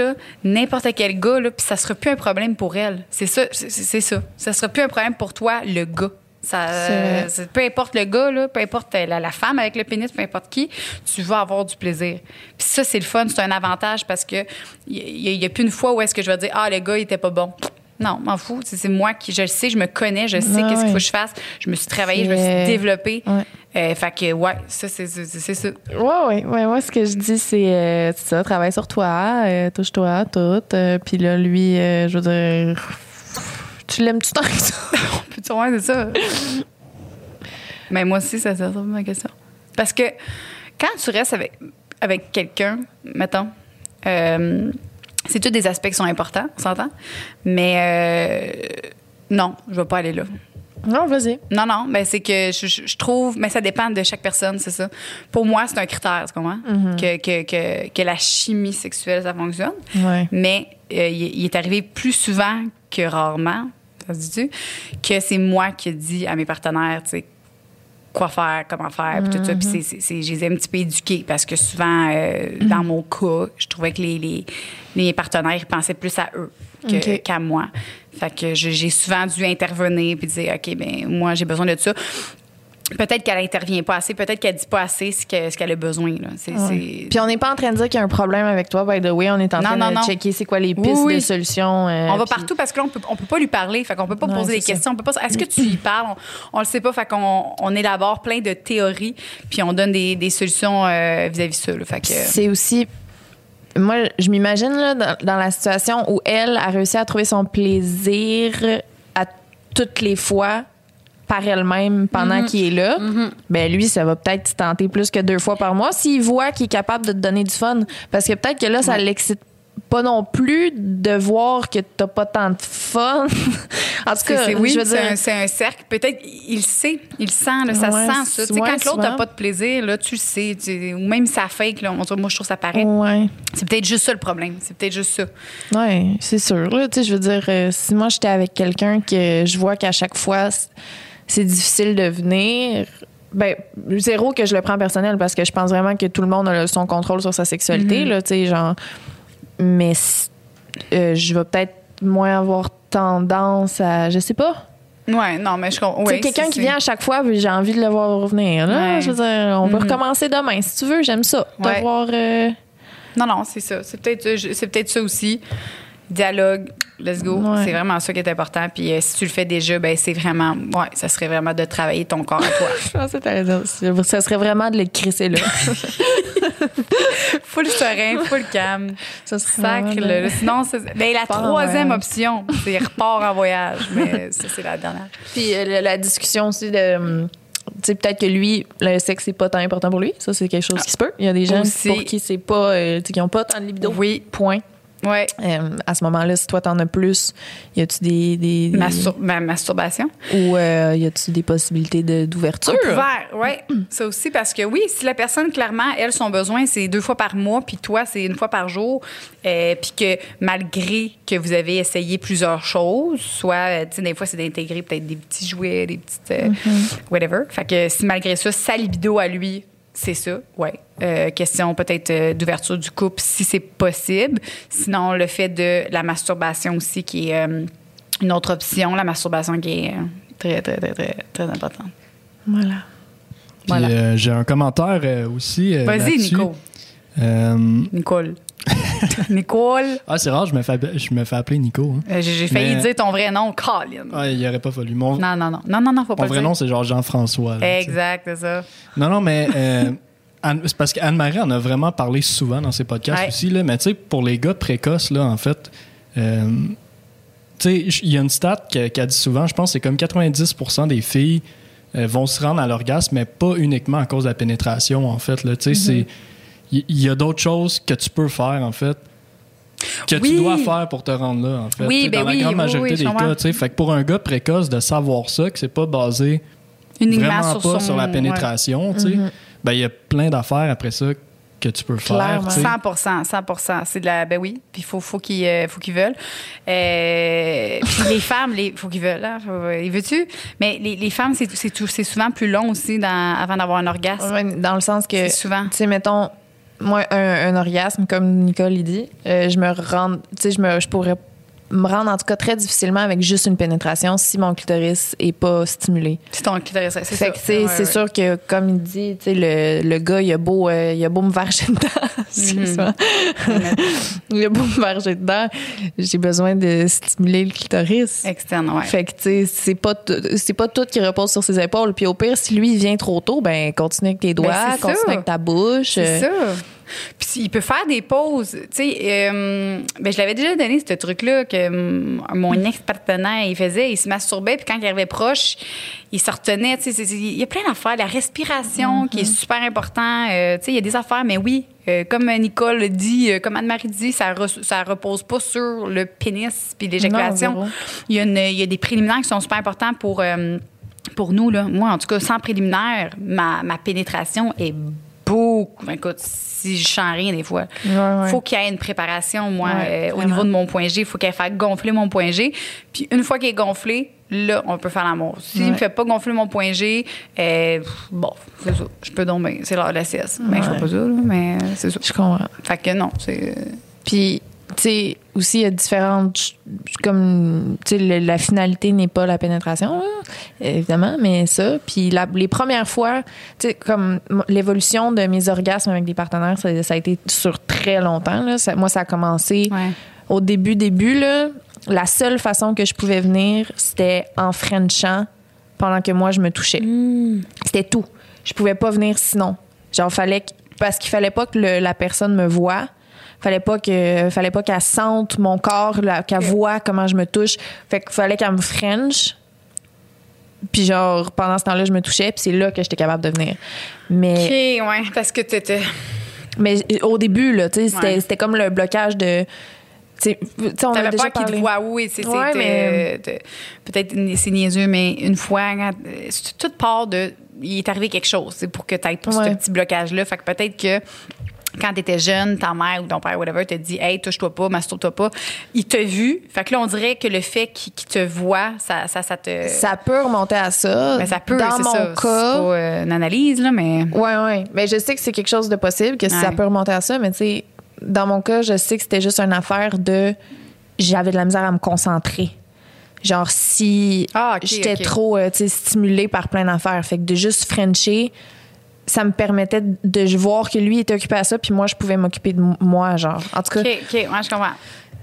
S2: n'importe quel gars, là, puis ça sera plus un problème pour elle. C'est ça, c'est c'est ça. Ça sera plus un problème pour toi, le gars. Ça, euh, peu importe le gars, là, peu importe la, la femme avec le pénis, peu importe qui, tu vas avoir du plaisir. Puis ça, c'est le fun, c'est un avantage parce que il n'y a, plus une fois où est-ce que je vais dire ah le gars il était pas bon. Non, m'en fous. C'est moi qui, je le sais, je me connais, je sais
S3: Ah
S2: qu'est-ce qu'il faut que je fasse. Je me suis travaillée, je me suis développée.
S3: Ouais.
S2: Euh, fait que ouais, ça c'est ça.
S3: Ouais, ouais, ouais. Moi, ce que je dis, c'est euh, ça, travaille sur toi, euh, touche-toi, tout. euh, Puis là, lui, euh, je veux dire, tu l'aimes-tu tant que ça?
S2: Peux-tu voir, c'est ça? Mais moi aussi, ça, ça ma question. Parce que quand tu restes avec, avec quelqu'un, mettons, euh, c'est tous des aspects qui sont importants, on s'entend? Mais euh, non, je vais pas aller là.
S3: Non, vas-y.
S2: Non, non, mais c'est que je, je- je trouve, mais ça dépend de chaque personne, c'est ça. Pour moi, c'est un critère, tu comprends? que, que, que, que la chimie sexuelle, ça fonctionne.
S3: Ouais.
S2: Mais euh, il, il est arrivé plus souvent que rarement, ça se dit-tu, que c'est moi qui ai dit à mes partenaires, tu sais, quoi faire, comment faire, puis tout ça. Puis c'est- c'est- je les ai un petit peu éduqués parce que souvent, euh, dans mon cas, je trouvais que les, les, les partenaires ils pensaient plus à eux qu'à moi. Fait que j'ai souvent dû intervenir puis dire, OK, ben moi, j'ai besoin de ça. Peut-être qu'elle intervient pas assez, peut-être qu'elle dit pas assez ce que- ce qu'elle a besoin. Là.
S3: Puis on n'est pas en train de dire qu'il y a un problème avec toi, by the way. On est en
S2: Non,
S3: train
S2: non,
S3: de
S2: non.
S3: checker c'est quoi les pistes
S2: Oui, oui.
S3: de solutions. euh,
S2: On va
S3: puis-
S2: partout parce que là, on peut, on peut pas lui parler. Fait qu'on peut pas
S3: Ouais,
S2: poser des
S3: ça.
S2: questions. On peut pas, est-ce que tu lui parles? On, on le sait pas. Fait qu'on on élabore plein de théories puis on donne des, des solutions euh, vis-à-vis de ça. là. Fait que,
S3: C'est aussi. Moi, je m'imagine dans, dans la situation où elle a réussi à trouver son plaisir à toutes les fois par elle-même pendant
S2: Mhm.
S3: qu'il est là, ben lui, ça va peut-être tenter plus que deux fois par mois s'il voit qu'il est capable de te donner du fun. Parce que peut-être que là, ça
S2: Ouais.
S3: l'excite pas non plus de voir que t'as pas tant de fun. en tout cas,
S2: c'est- oui,
S3: je veux
S2: c'est
S3: dire,
S2: un, c'est un cercle. Peut-être il le sait, il le sent, là, ça
S3: Ouais,
S2: sent ça.
S3: Ouais,
S2: quand l'autre n'a pas de plaisir, là, tu le sais. tu- ou même ça fake, là, on- moi je trouve ça paraît.
S3: ouais.
S2: C'est peut-être juste ça le problème. C'est peut-être juste ça.
S3: Oui, c'est sûr. Là, tu sais, je veux dire, euh, si moi j'étais avec quelqu'un que je vois qu'à chaque fois c'est difficile de venir, ben zéro que je le prends personnel parce que je pense vraiment que tout le monde a son contrôle sur sa sexualité.
S2: Mhm.
S3: là, tu sais, genre, mais euh, je vais peut-être moins avoir tendance à, je sais pas.
S2: Ouais, non, mais je comprends. Ouais,
S3: quelqu'un qui vient à chaque fois, j'ai envie de le voir revenir. Là,
S2: Ouais.
S3: je veux dire, on peut
S2: Mhm.
S3: recommencer demain si tu veux. J'aime ça.
S2: Ouais.
S3: voir. euh,
S2: Non, non, c'est ça. C'est peut-être c'est peut-être ça aussi. Dialogue, let's go.
S3: Ouais.
S2: C'est vraiment ça qui est important. Puis euh, si tu le fais déjà, ben c'est vraiment, ouais, ça serait vraiment de travailler ton corps à toi.
S3: je pensais que t'allais dire, ça serait vraiment de le crisser là.
S2: full serein, full calme.
S3: ça
S2: Sacre,
S3: de-
S2: là. Sinon, c'est- ben, la troisième option, c'est repart en voyage. Mais ça, c'est la dernière.
S3: Puis euh, la, discussion aussi de. hum, Tu sais, peut-être que lui, le sexe, c'est pas tant important pour lui. Ça, c'est quelque chose qui se peut. Il y a des gens
S2: Aussi.
S3: pour qui c'est pas. euh, qui ont pas tant de libido.
S2: Oui.
S3: Point.
S2: Ouais.
S3: Euh, à ce moment-là, si toi, t'en as plus, y a-tu des. des, des-
S2: Mastur- ma masturbation.
S3: ou euh, y a-tu des possibilités de- d'ouverture?
S2: Ouvert, oui. Ça aussi, parce que oui, si la personne, clairement, elle, son besoin, c'est deux fois par mois, puis toi, c'est une fois par jour, euh, puis que malgré que vous avez essayé plusieurs choses, soit, tu sais, des fois, c'est d'intégrer peut-être des petits jouets, des petites. euh, whatever. Fait que si malgré ça, sa libido à lui, c'est ça, ouais. Euh, question peut-être euh, d'ouverture du couple si c'est possible. Sinon, le fait de la masturbation aussi, qui est euh, une autre option, la masturbation qui est euh, très, très, très, très, très importante.
S3: Voilà.
S4: Puis,
S2: Voilà.
S4: euh, j'ai un commentaire euh, aussi. euh,
S2: Vas-y. Nico.
S4: Euh,
S2: Nicole. Nicole.
S4: ah, c'est rare, je me fais, je me fais appeler Nico. hein.
S2: Euh, J'ai failli
S4: Mais-
S2: dire ton vrai nom, Colin.
S4: Ah, il aurait pas fallu. Mon,
S2: Non, non, non. Non, non, non, faut pas
S4: mon vrai
S2: dire.
S4: nom, c'est genre Jean-François.
S2: Exact, c'est ça.
S4: Non, non, mais euh, c'est parce qu'Anne-Marie en a vraiment parlé souvent dans ses podcasts
S2: Ouais.
S4: aussi. Là, mais tu sais, pour les gars précoces, là, en fait, euh, tu sais, il y a une stat qu'elle dit souvent, je pense c'est comme 90% des filles vont se rendre à l'orgasme, mais pas uniquement à cause de la pénétration, en fait. Tu sais, c'est- il y, a d'autres choses que tu peux faire, en fait, que
S2: Oui.
S4: tu dois faire pour te rendre là, en fait.
S2: Oui, ben
S4: dans
S2: oui,
S4: la grande majorité des cas, tu sais. Fait que pour un gars précoce, de savoir ça, que c'est pas basé
S2: Uniquement
S4: vraiment
S2: sur
S4: pas
S2: son...
S4: sur la pénétration, tu sais, ben il y a plein d'affaires après ça que tu peux faire.
S3: Clairement.
S4: tu sais.
S2: 100 100 C'est de la. Ben oui. Puis il faut, faut qu'ils euh, faut qu'ils veulent. Euh, puis les femmes, il faut qu'ils veulent. Hein, faut- ils veux-tu? Mais les, les femmes, c'est c'est tout- c'est souvent plus long aussi dans- avant d'avoir un orgasme.
S3: Ouais, Dans le sens que.
S2: C'est souvent.
S3: Tu sais, mettons, moi, un, un orgasme, comme Nicole dit, euh, je me rends. Tu sais, je, me- je pourrais me rendre en tout cas très difficilement avec juste une pénétration si mon clitoris est pas stimulé.
S2: C'est ton clitoris. C'est
S3: Fait
S2: ça. Ouais,
S3: c'est
S2: ouais.
S3: sûr que, comme il dit, tu sais, le, le gars, il a beau, euh, il a beau me varger dedans. Excuse-moi. il a beau me varger dedans. J'ai besoin de stimuler le clitoris.
S2: Externe, ouais.
S3: Fait que, tu sais, c'est pas, c'est pas tout qui repose sur ses épaules. Puis au pire, si lui, il vient trop tôt, ben, continue avec tes doigts,
S2: Ben, c'est
S3: continue
S2: ça.
S3: avec ta bouche.
S2: C'est
S3: Euh,
S2: ça. Puis il peut faire des pauses. Tu sais, euh, ben, je l'avais déjà donné, ce truc-là, que hum, mon ex-partenaire, il faisait. Il se masturbait, puis quand il arrivait proche, il se retenait. Tu sais, il y a plein d'affaires. La respiration, qui est super important. Euh, tu sais, il y a des affaires, mais oui, euh, comme Nicole le dit, euh, comme Anne-Marie dit, ça, re- ça repose pas sur le pénis puis l'éjaculation. Il y, a une- il y a des préliminaires qui sont super importants pour, euh, pour nous. Là. Moi, en tout cas, sans préliminaire, ma, ma pénétration est beaucoup. Écoute, si je sens rien des fois,
S3: Ouais, ouais.
S2: faut qu'il y ait une préparation, moi,
S3: Ouais,
S2: euh, au niveau de mon point G. Il faut qu'elle fasse gonfler mon point G. Puis une fois qu'il est gonflé, là, on peut faire l'amour. S'il ne me fait pas gonfler mon point G, euh, bon, c'est ça. Je peux dormir. C'est l'heure de la sieste. Mais je
S3: Ouais.
S2: fais pas ça, là, mais euh, c'est ça.
S3: Je comprends.
S2: Fait que non, c'est.
S3: Puis, sais, aussi, il y a différentes. Comme, tu sais, la finalité n'est pas la pénétration, évidemment, mais ça. Puis, la- les premières fois, tu sais, comme l'évolution de mes orgasmes avec des partenaires, ça, ça a été sur très longtemps. Là. Ça- moi, ça a commencé
S2: Ouais.
S3: au début, début, là. La seule façon que je pouvais venir, c'était en frenchant pendant que moi, je me touchais. C'était tout. Je pouvais pas venir sinon. Genre, fallait parce qu'il fallait pas que le- la personne me voie. Fallait pas que, fallait pas qu'elle sente mon corps, qu'elle voie comment je me touche. Fait qu'il fallait qu'elle me French. Puis genre, pendant ce temps-là, je me touchais, puis c'est là que j'étais capable de venir. Mais,
S2: OK, ouais, parce que t'étais.
S3: mais au début, là, tu sais, c'était,
S2: Ouais.
S3: c'était comme le blocage de. Tu on
S2: T'avais
S3: déjà
S2: pas qu'il te voit et c'est
S3: Ouais, mais-
S2: euh, peut-être c'est niaiseux mais une fois quand- euh, c'est tout part de il est arrivé quelque chose c'est pour que tu aies
S3: Ouais.
S2: ce petit blocage là fait que peut-être que quand tu étais jeune, ta mère ou ton père, whatever, te dit Hey, touche-toi pas, masturbe-toi pas. Il t'a vu. Fait que là, on dirait que le fait qu'il te voit, ça, ça, ça te.
S3: Ça peut remonter à ça.
S2: Mais ça peut,
S3: Dans
S2: c'est
S3: mon
S2: ça. C'est
S3: cas.
S2: pas euh, une analyse, là, mais.
S3: Ouais, ouais. Mais je sais que c'est quelque chose de possible, que ça peut remonter à ça, mais tu sais, dans mon cas, je sais que c'était juste une affaire de. J'avais de la misère à me concentrer. Genre, si
S2: Ah,
S3: j'étais
S2: ok.
S3: trop euh, stimulée par plein d'affaires. Fait que de juste Frencher, ça me permettait de voir que lui était occupé à ça, puis moi, je pouvais m'occuper de moi, genre. En tout cas.
S2: OK, OK, ouais, je comprends.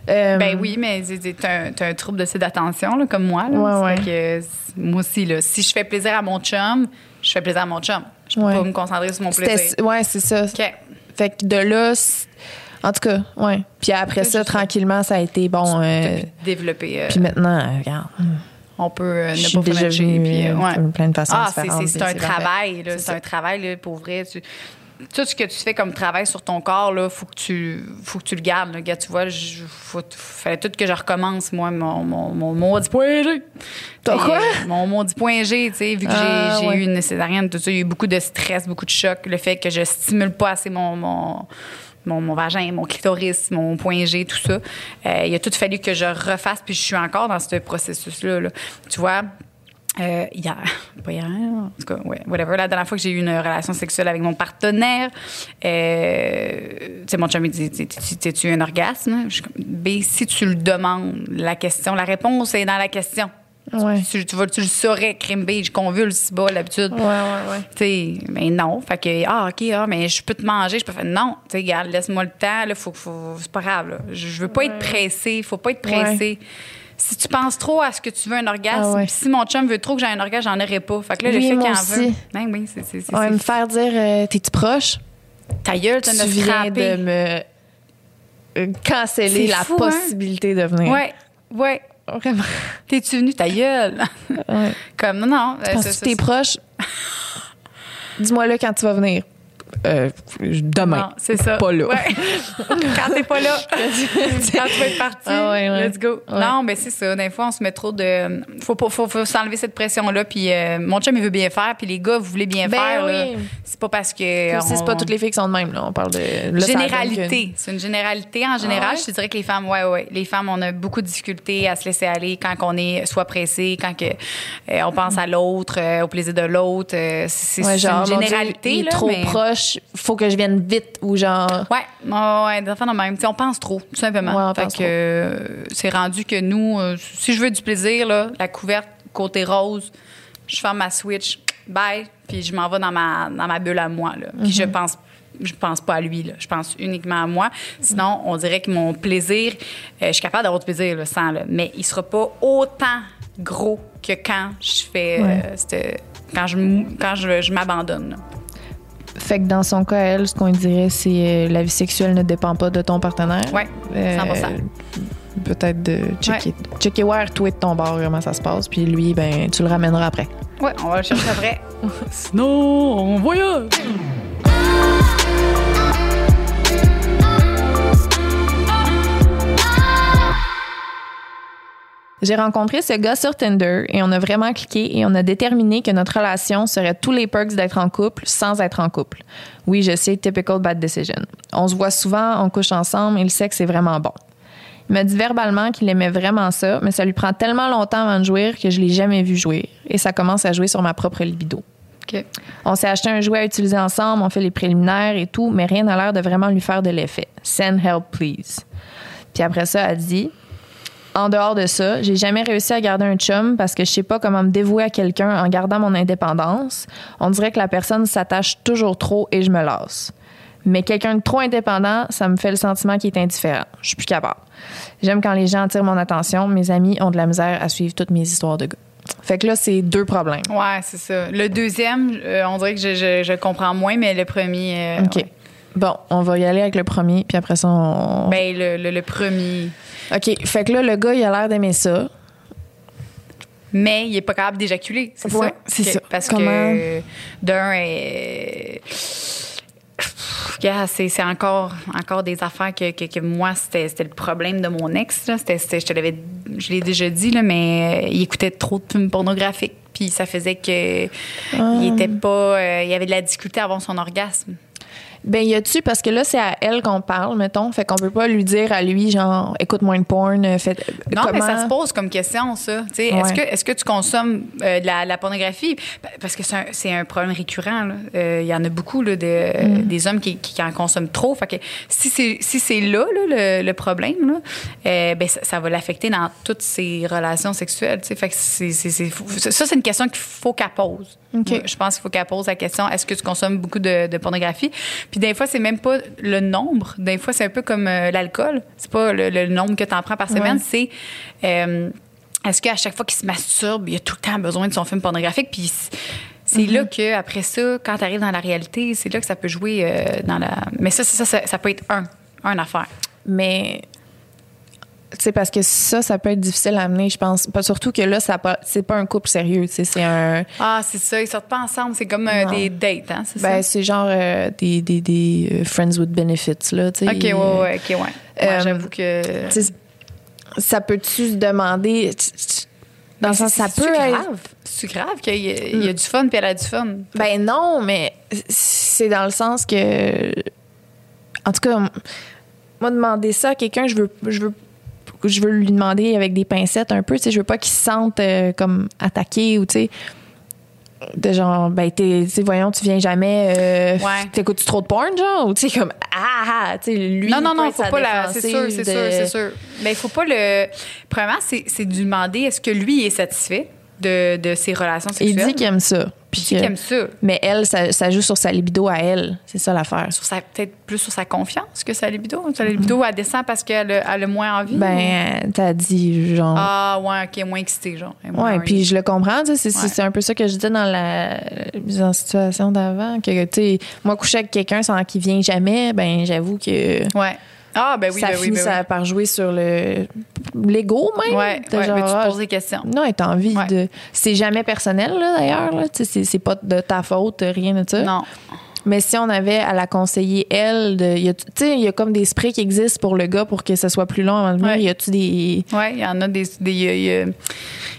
S3: euh,
S2: Ben oui, mais t'as un, un trouble de d'attention, là, comme moi. Là.
S3: Ouais, ouais.
S2: que moi aussi, là, si je fais plaisir à mon chum, je fais plaisir à mon chum. Je peux pas me concentrer sur mon plaisir.
S3: Ouais, c'est ça.
S2: OK.
S3: Fait que de là, en tout cas, ouais. Puis après ça, tranquillement, ça a été bon. euh,
S2: développer. euh,
S3: puis maintenant, regarde.
S2: On peut euh, ne
S3: Je
S2: pas puis, euh,
S3: euh,
S2: ouais.
S3: plein de façons
S2: Ah, c'est- un travail, là.
S3: C'est
S2: un travail, là, pour vrai. Tu- tout ce que tu fais comme travail sur ton corps, là, faut que tu, faut que tu le gardes. Là. Regarde, tu vois, il fallait tout que je recommence, moi, mon, mon, mon maudit point G. T'sais,
S3: quoi?
S2: Mon maudit point G, tu sais, vu que j'ai-
S3: Ah,
S2: j'ai
S3: ouais.
S2: eu une césarienne, tout ça, il y a eu beaucoup de stress, beaucoup de choc. Le fait que je stimule pas assez mon, mon, mon, vagin, mon clitoris, mon point G, tout ça. Euh, il a tout fallu que je refasse, puis je suis encore dans ce processus-là. là. Tu vois, euh, hier, pas hier, en tout cas, ouais, whatever. La dernière fois que j'ai eu une relation sexuelle avec mon partenaire, euh, tu sais, mon chum, il dit T'es- t'es- T'es-tu un orgasme? Je B, si tu le demandes, la question, la réponse est dans la question.
S3: Ouais.
S2: Tu, tu, vas- tu le saurais, crime B, je convulse si bas l'habitude.
S3: Ouais, ouais, ouais.
S2: Mais non. Fait que, ah, OK, ah, mais je peux te manger, je peux faire. Non, tu sais, regarde, laisse-moi le temps, là, faut, faut, c'est pas grave, là. Je, je veux pas être pressée, faut pas être pressée. Si tu penses trop à ce que tu veux un orgasme,
S3: Ah ouais.
S2: si mon chum veut trop que j'ai un orgasme, j'en aurais pas. Fait que là,
S3: Oui,
S2: le fait qu'il en veut. Ben oui, c'est. c'est, c'est,
S3: Ouais, me faire dire, euh, t'es-tu proche?
S2: Ta gueule, tu
S3: Tu
S2: viens frapper.
S3: de me euh, canceller la
S2: fou, hein?
S3: possibilité de venir.
S2: Ouais, ouais.
S3: Vraiment.
S2: T'es-tu venu, ta gueule?
S3: Ouais.
S2: Comme, non, non.
S3: que
S2: ça-
S3: t'es proche? Dis-moi là quand tu vas venir. Euh, demain.
S2: C'est ça.
S3: Pas là.
S2: Ouais. Quand t'es pas là. quand tu vas être parti.
S3: Ah ouais, ouais.
S2: Let's go. Non, mais c'est ça. Des fois, on se met trop de. Faut, faut, faut s'enlever cette pression-là. Puis euh, mon chum, il veut bien faire. Puis les gars, vous voulez bien
S3: Ben
S2: faire.
S3: oui.
S2: C'est pas parce que.
S3: C'est pas toutes les filles qui sont de même. Là. On parle de. là,
S2: Généralité. C'est une généralité. En général,
S3: Ah ouais?
S2: je te dirais que les femmes, ouais, ouais. Les femmes, on a beaucoup de difficultés à se laisser aller quand on est soit pressé, quand que, euh, on pense à l'autre, au plaisir de l'autre. c'est une
S3: Dieu,
S2: généralité.
S3: il est
S2: là,
S3: trop
S2: mais-
S3: proche, faut que je vienne vite ou genre.
S2: Ouais, ouais, ouais, des affaires de même. Tu sais, on pense trop, tout simplement.
S3: Ouais, on
S2: fait que euh, c'est rendu que nous, euh, si je veux du plaisir, là, la couverte côté rose, je ferme ma switch, bye, puis je m'en vais dans ma, dans ma bulle à moi. Là. Puis je pense je pense pas à lui, là. je pense uniquement à moi. Sinon, on dirait que mon plaisir, euh, je suis capable d'avoir du plaisir là, sans, là, mais il sera pas autant gros que quand je fais,
S3: Ouais.
S2: euh, quand je, quand je, je m'abandonne.
S3: Fait que dans son cas, elle, ce qu'on dirait, c'est euh, la vie sexuelle ne dépend pas de ton partenaire.
S2: Ouais, 100%.
S3: Peut-être de checker, checker where toi de ton bord, comment ça se passe. Puis lui, ben, tu le ramèneras après.
S2: Ouais, on va le chercher après. Sinon, on voyage.
S3: J'ai rencontré ce gars sur Tinder et on a vraiment cliqué et on a déterminé que notre relation serait tous les perks d'être en couple sans être en couple. Oui, je sais, typical bad decision. On se voit souvent, on couche ensemble et le sexe est vraiment bon. Il m'a dit verbalement qu'il aimait vraiment ça, mais ça lui prend tellement longtemps avant de jouir que je l'ai jamais vu jouer et ça commence à jouer sur ma propre libido.
S2: OK.
S3: On s'est acheté un jouet à utiliser ensemble, on fait les préliminaires et tout, mais rien n'a l'air de vraiment lui faire de l'effet. Send help, please. Puis après ça, elle dit En dehors de ça, j'ai jamais réussi à garder un chum parce que je sais pas comment me dévouer à quelqu'un en gardant mon indépendance. On dirait que la personne s'attache toujours trop et je me lasse. Mais quelqu'un de trop indépendant, ça me fait le sentiment qu'il est indifférent. Je suis plus capable. J'aime quand les gens attirent mon attention. Mes amis ont de la misère à suivre toutes mes histoires de gars. Fait que là, c'est deux problèmes.
S2: Ouais, c'est ça. Le deuxième, euh, on dirait que je, je, je comprends moins, mais le premier. euh,
S3: OK.
S2: ouais.
S3: Bon, on va y aller avec le premier, puis après ça, on.
S2: Ben, le, le, le premier.
S3: OK. Fait que là, le gars, il a l'air d'aimer ça.
S2: mais il est pas capable d'éjaculer. C'est
S3: Ouais,
S2: ça?
S3: c'est ça.
S2: Parce
S3: Comment-
S2: que d'un, Gars, c'est encore, encore des affaires que, que, que moi, c'était le problème de mon ex. là. Je te l'avais je l'ai déjà dit, là, mais euh, il écoutait trop de films pornographiques. Puis ça faisait que
S3: Ah.
S2: il était pas. euh, il avait de la difficulté avoir son orgasme.
S3: Ben, y a-tu, parce que là, c'est à elle qu'on parle, mettons, fait qu'on peut pas lui dire à lui, genre, écoute moins de porn, euh, fait.
S2: Non, mais
S3: comment-
S2: ça se pose comme question, ça.
S3: Ouais.
S2: Est-ce que, est que tu consommes euh, de la, la pornographie? Pa- Parce que c'est un, un problème récurrent. Euh, Il y en a beaucoup là, de,
S3: Mm.
S2: des hommes qui, qui en consomment trop. Fait que si c'est si là, là, le, le problème, là, euh, ben, ça, ça va l'affecter dans toutes ses relations sexuelles. tu sais. Fait que c'est- ça, c'est une question qu'il faut qu'elle pose. Je pense qu'il faut qu'elle pose la question est-ce que tu consommes beaucoup de, de pornographie? Puis des fois, c'est même pas le nombre. Des fois, c'est un peu comme euh, l'alcool. C'est pas le, le nombre que tu en prends par semaine,
S3: Ouais.
S2: c'est euh, est-ce qu'à chaque fois qu'il se masturbe, il a tout le temps besoin de son film pornographique? Puis c'est
S3: Mm-hmm.
S2: là que après ça, quand tu arrives dans la réalité, c'est là que ça peut jouer euh, dans la. Mais ça, ça, ça, ça peut être un, un affaire.
S3: Mais c'est parce que ça, ça peut être difficile à amener, je pense. Pas surtout que là, ça c'est pas un couple sérieux, c'est un.
S2: Ah, c'est ça. Ils sortent pas ensemble. C'est comme euh, des dates, hein, c'est
S3: Ben, c'est genre euh, des, des, des euh, friends with benefits, là, tu sais.
S2: Ok, ouais, ouais, ok, ouais. Ouais, J'avoue que.
S3: Ça peut-tu se demander. Dans le sens, ça peut être.
S2: grave? C'est grave qu'il y, y a du fun puis elle a du fun?
S3: Ben non, mais c'est dans le sens que. En tout cas, moi, demander ça à quelqu'un, je veux, je veux. Je veux lui demander avec des pincettes un peu, tu sais, je veux pas qu'il se sente euh, comme attaqué ou tu sais de genre ben t'es voyons tu viens jamais euh,
S2: Ouais.
S3: t'écoutes trop de porn genre? Ou tu sais comme ah ah, tu sais lui
S2: non, non, non,
S3: être
S2: faut pas la. C'est sûr, c'est sûr, c'est sûr. Mais il faut pas le. Premièrement, c'est de lui demander est-ce que lui est satisfait de, de ses relations
S3: il
S2: sexuelles?
S3: dit qu'il aime ça
S2: Puis aime ça.
S3: mais elle ça, ça joue sur sa libido à elle c'est ça l'affaire
S2: Sur sa- Peut-être plus sur sa confiance que sa libido. Sa libido, elle descend parce qu'elle a, elle a moins envie.
S3: ben t'as dit genre
S2: Ah, ouais, ok, moins excitée, genre. Moins
S3: Ouais, puis je le comprends, tu sais, c'est
S2: Ouais.
S3: un peu ça que je disais dans la situation d'avant, que, tu sais, moi, coucher avec quelqu'un sans qu'il vienne jamais, ben, j'avoue que
S2: Ouais. Ah, ben oui,
S3: ça
S2: ben oui,
S3: finit
S2: ben
S3: ça par jouer sur le l'ego même.
S2: Ouais, ouais,
S3: genre,
S2: mais tu te poses des questions.
S3: non, t'as envie
S2: Ouais.
S3: de. C'est jamais personnel, là, d'ailleurs, là, c'est pas de ta faute, rien de ça.
S2: Non.
S3: Mais si on avait à la conseiller, elle, de, il y a- tu sais, il y a comme des sprays qui existent pour le gars pour que ce soit plus long avant.
S2: Ouais.
S3: Y a-tu des.
S2: Oui, il y en a des. des- Il y, a- il y a-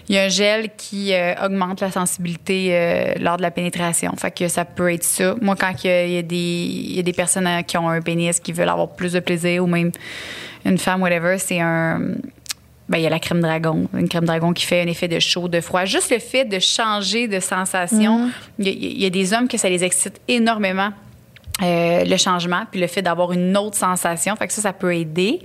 S2: il y a un gel qui euh, augmente la sensibilité euh, lors de la pénétration. Fait que ça peut être ça. Moi, quand il y a, il y a des, il y a des personnes euh, qui ont un pénis qui veulent avoir plus de plaisir ou même une femme, whatever, c'est un. Ben, il y a la crème dragon. Une crème dragon qui fait un effet de chaud, de froid. Juste le fait de changer de sensation. Il y a- il y, a des hommes que ça les excite énormément. euh, le changement, puis le fait d'avoir une autre sensation. Fait que ça, ça peut aider.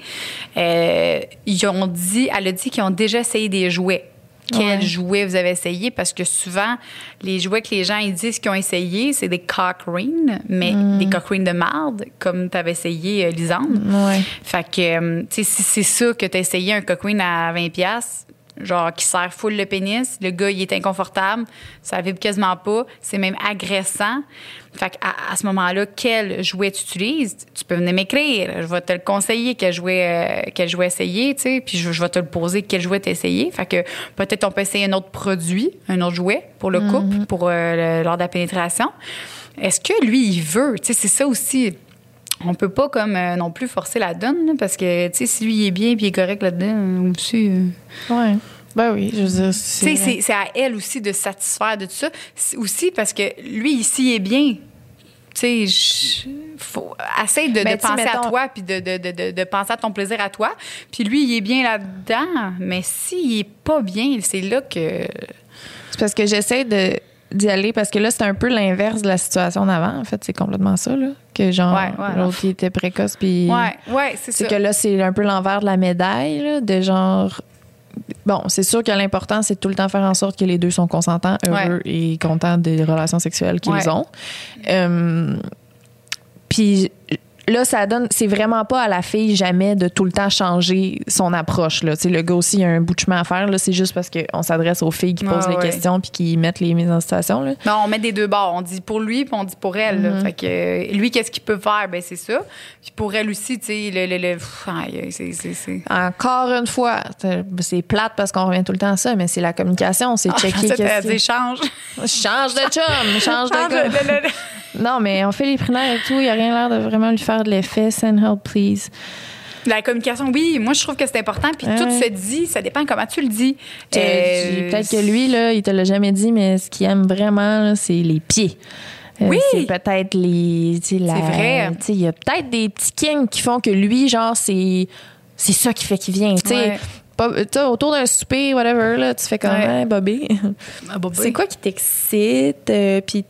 S2: Euh, ils ont dit, elle a dit qu'ils ont déjà essayé des jouets. Quels
S3: Ouais.
S2: jouets vous avez essayé? Parce que souvent, les jouets que les gens ils disent qu'ils ont essayé, c'est des cock rings, mais des cock rings de marde, comme tu avais essayé, euh, Lisande.
S3: Ouais.
S2: Fait que, euh, tu sais, si c'est ça que tu as essayé un cock ring à 20$, genre qui sert full le pénis, le gars, il est inconfortable, ça vibre quasiment pas, c'est même agressant. Fait que à, à ce moment-là, quel jouet tu utilises? Tu peux venir m'écrire. Je vais te le conseiller, quel jouet, euh, quel jouet essayer, tu sais, puis je, je vais te le poser, quel jouet t'as essayé. Fait que peut-être on peut essayer un autre produit, un autre jouet pour le couple, pour euh, le- lors de la pénétration. Est-ce que lui, il veut? Tu sais, c'est ça aussi on peut pas comme euh, non plus forcer la donne là, parce que tu sais si lui il est bien puis il est correct là-dedans euh, aussi euh,
S3: Ouais. Ben oui, je veux dire,
S2: tu
S3: c'est.
S2: sais c'est, à elle aussi de se satisfaire de tout ça aussi parce que lui ici il est bien tu sais faut essaye de,
S3: Ben,
S2: de penser à toi puis de, de, de, penser à ton plaisir à toi puis lui il est bien là-dedans mais s'il est pas bien c'est là que
S3: C'est parce que j'essaie de d'y aller parce que là c'est un peu l'inverse de la situation d'avant en fait c'est complètement ça là que genre
S2: Ouais, ouais.
S3: l'autre qui était précoce puis
S2: ouais ouais c'est ça.
S3: c'est que là c'est un peu l'envers de la médaille là, de genre bon c'est sûr que l'important c'est de tout le temps faire en sorte que les deux sont consentants heureux et contents des relations sexuelles qu'ils ont. Euh, puis là, ça donne. C'est vraiment pas à la fille jamais de tout le temps changer son approche. Là. Le gars aussi, il y a un bout de chemin à faire. Là. C'est juste parce qu'on s'adresse aux filles qui posent
S2: Ah,
S3: les
S2: ouais.
S3: questions puis qui mettent les mises en situation. Là.
S2: Non, on met des deux bords. On dit pour lui, puis on dit pour elle. là. Fait que euh, lui, qu'est-ce qu'il peut faire? Ben, c'est ça. Puis pour elle aussi, tu sais, le. le, le pff, aïe, c'est. c'est- c'est-
S3: Encore une fois, c'est- plate parce qu'on revient tout le temps à ça, mais c'est la communication, c'est
S2: Ah,
S3: checker.
S2: change.
S3: Change de chum, change de gars. Non, mais on fait les primaires et tout, il n'y a rien l'air de vraiment lui faire de l'effet. Send help, please.
S2: La communication, oui, moi je trouve que c'est important. Puis
S3: Ouais.
S2: tout se dit, ça dépend comment tu le dis.
S3: Euh, Peut-être que lui, là, il te l'a jamais dit, mais ce qu'il aime vraiment, c'est les pieds. Euh,
S2: Oui!
S3: C'est peut-être les.
S2: C'est vrai.
S3: Il y a peut-être des petits kings qui font que lui, genre, c'est c'est ça qui fait qu'il vient. tu sais.
S2: Ouais.
S3: Autour d'un souper, whatever, là, tu fais comme,
S2: Ouais.
S3: Hey, Bobby.
S2: Ah, bah.
S3: C'est quoi qui t'excite? Euh, Puis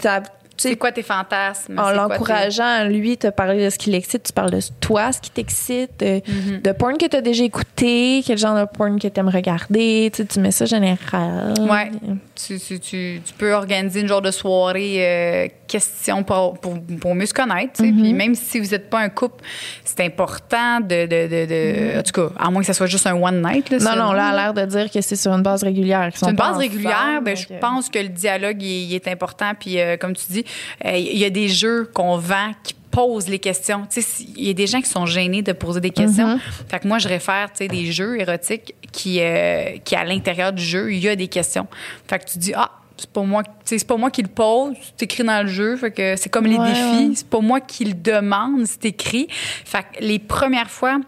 S2: C'est quoi tes fantasmes?
S3: en l'encourageant lui te parler de ce qui l'excite, tu parles de toi, ce qui t'excite, de, de porn que tu as déjà écouté, quel genre de porn que tu aimes regarder, tu, mets ça général.
S2: Ouais. Tu, tu, tu, tu peux organiser une genre de soirée euh, question pour, pour, pour mieux se connaître. sais. Puis même si vous n'êtes pas un couple, c'est important de. de, de, de- En tout cas, à moins que ça soit juste un one night. Là,
S3: Non, non, là, à l'air de dire que c'est sur une base régulière. sont
S2: une base régulière. Ben, je pense que le dialogue il, il est important. Puis, euh, comme tu dis, euh, il y a des jeux qu'on vend qui posent les questions. Tu sais, si- il y a des gens qui sont gênés de poser des questions. Fait que moi, je réfère tu sais, des jeux érotiques qui, euh, qui, à l'intérieur du jeu, il y a des questions. Fait que tu dis, ah, c'est pas moi, c'est pas moi qui le pose, c'est écrit dans le jeu. Fait que c'est comme les
S3: Ouais,
S2: défis. C'est pas moi qui le demande, c'est écrit. Fait que les premières fois,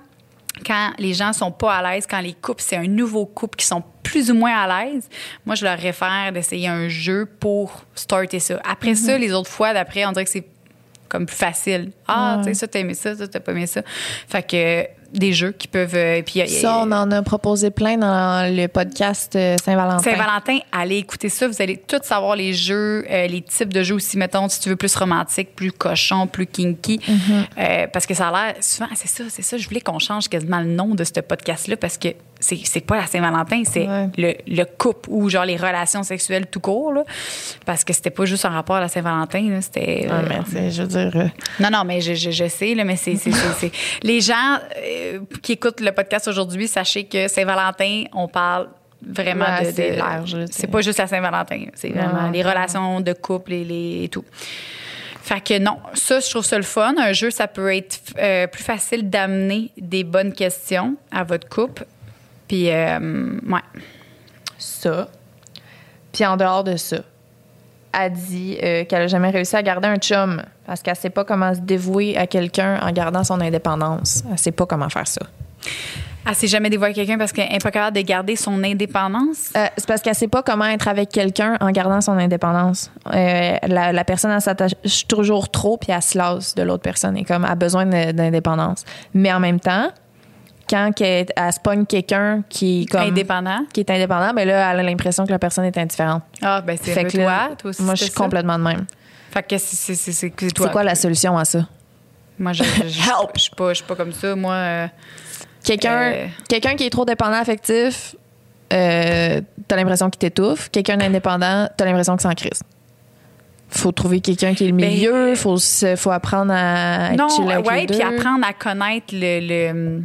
S2: quand les gens sont pas à l'aise, quand les couples, c'est un nouveau couple qui sont plus ou moins à l'aise, moi, je leur réfère d'essayer un jeu pour starter ça. Après
S3: Mhm.
S2: ça, les autres fois, d'après, on dirait que c'est comme plus facile. Ah,
S3: Ouais.
S2: tu sais, ça, t'as aimé ça, ça, t'as pas aimé ça. Fait que des jeux qui peuvent. euh, puis, euh,
S3: Ça, on en a proposé plein dans le podcast euh, Saint-Valentin.
S2: Saint-Valentin, allez écouter ça. Vous allez tous savoir les jeux, euh, les types de jeux aussi, mettons, si tu veux plus romantique, plus cochon, plus kinky. Euh, parce que ça a l'air, souvent, c'est ça, c'est ça. Je voulais qu'on change quasiment le nom de ce podcast-là parce que c'est, c'est pas la Saint-Valentin, c'est
S3: Ouais.
S2: le, le couple ou genre les relations sexuelles tout court. Là, parce que c'était pas juste en rapport à la Saint-Valentin. c'était.
S3: Ah,
S2: euh,
S3: je veux dire. euh,
S2: non, non, mais je, je, je sais, là, mais c'est, c'est, c'est, c'est- Les gens euh, qui écoutent le podcast aujourd'hui, sachez que Saint-Valentin, on parle vraiment
S3: Ouais,
S2: de,
S3: large,
S2: C'est pas juste la Saint-Valentin. C'est vraiment les relations de couple et, les, et tout. Fait que non, ça, je trouve ça le fun. Un jeu, ça peut être euh, plus facile d'amener des bonnes questions à votre couple. Puis, euh, ouais.
S3: ça. Puis en dehors de ça, elle dit euh, qu'elle a jamais réussi à garder un chum parce qu'elle sait pas comment se dévouer à quelqu'un en gardant son indépendance. Elle sait pas comment faire ça.
S2: Elle s'est jamais dévoilée à quelqu'un parce qu'elle n'est pas capable de garder son indépendance?
S3: Euh, c'est parce qu'elle sait pas comment être avec quelqu'un en gardant son indépendance. Euh, la, la personne, elle s'attache toujours trop puis elle se lasse de l'autre personne et comme elle a besoin d'indépendance. Mais en même temps, quand qu'elle- elle, se pogne quelqu'un qui est comme
S2: Indépendant.
S3: qui est indépendant, ben là, elle a l'impression que la personne est indifférente.
S2: Ah, ben c'est
S3: Fait là,
S2: toi. Toi aussi,
S3: moi, je suis complètement de même.
S2: Fait que c'est, c'est, c'est, c'est, c'est toi.
S3: C'est quoi la solution à ça?
S2: Moi, je, je, je, je suis pas, je suis pas comme ça. Moi, euh,
S3: Quelqu'un
S2: Euh.
S3: quelqu'un qui est trop dépendant affectif, euh, t'as l'impression qu'il t'étouffe. Quelqu'un d'indépendant, t'as l'impression que c'est en crise. Faut trouver quelqu'un qui est le
S2: Ben,
S3: milieu, faut, se- faut apprendre à être
S2: non, ouais, puis apprendre à connaître le, le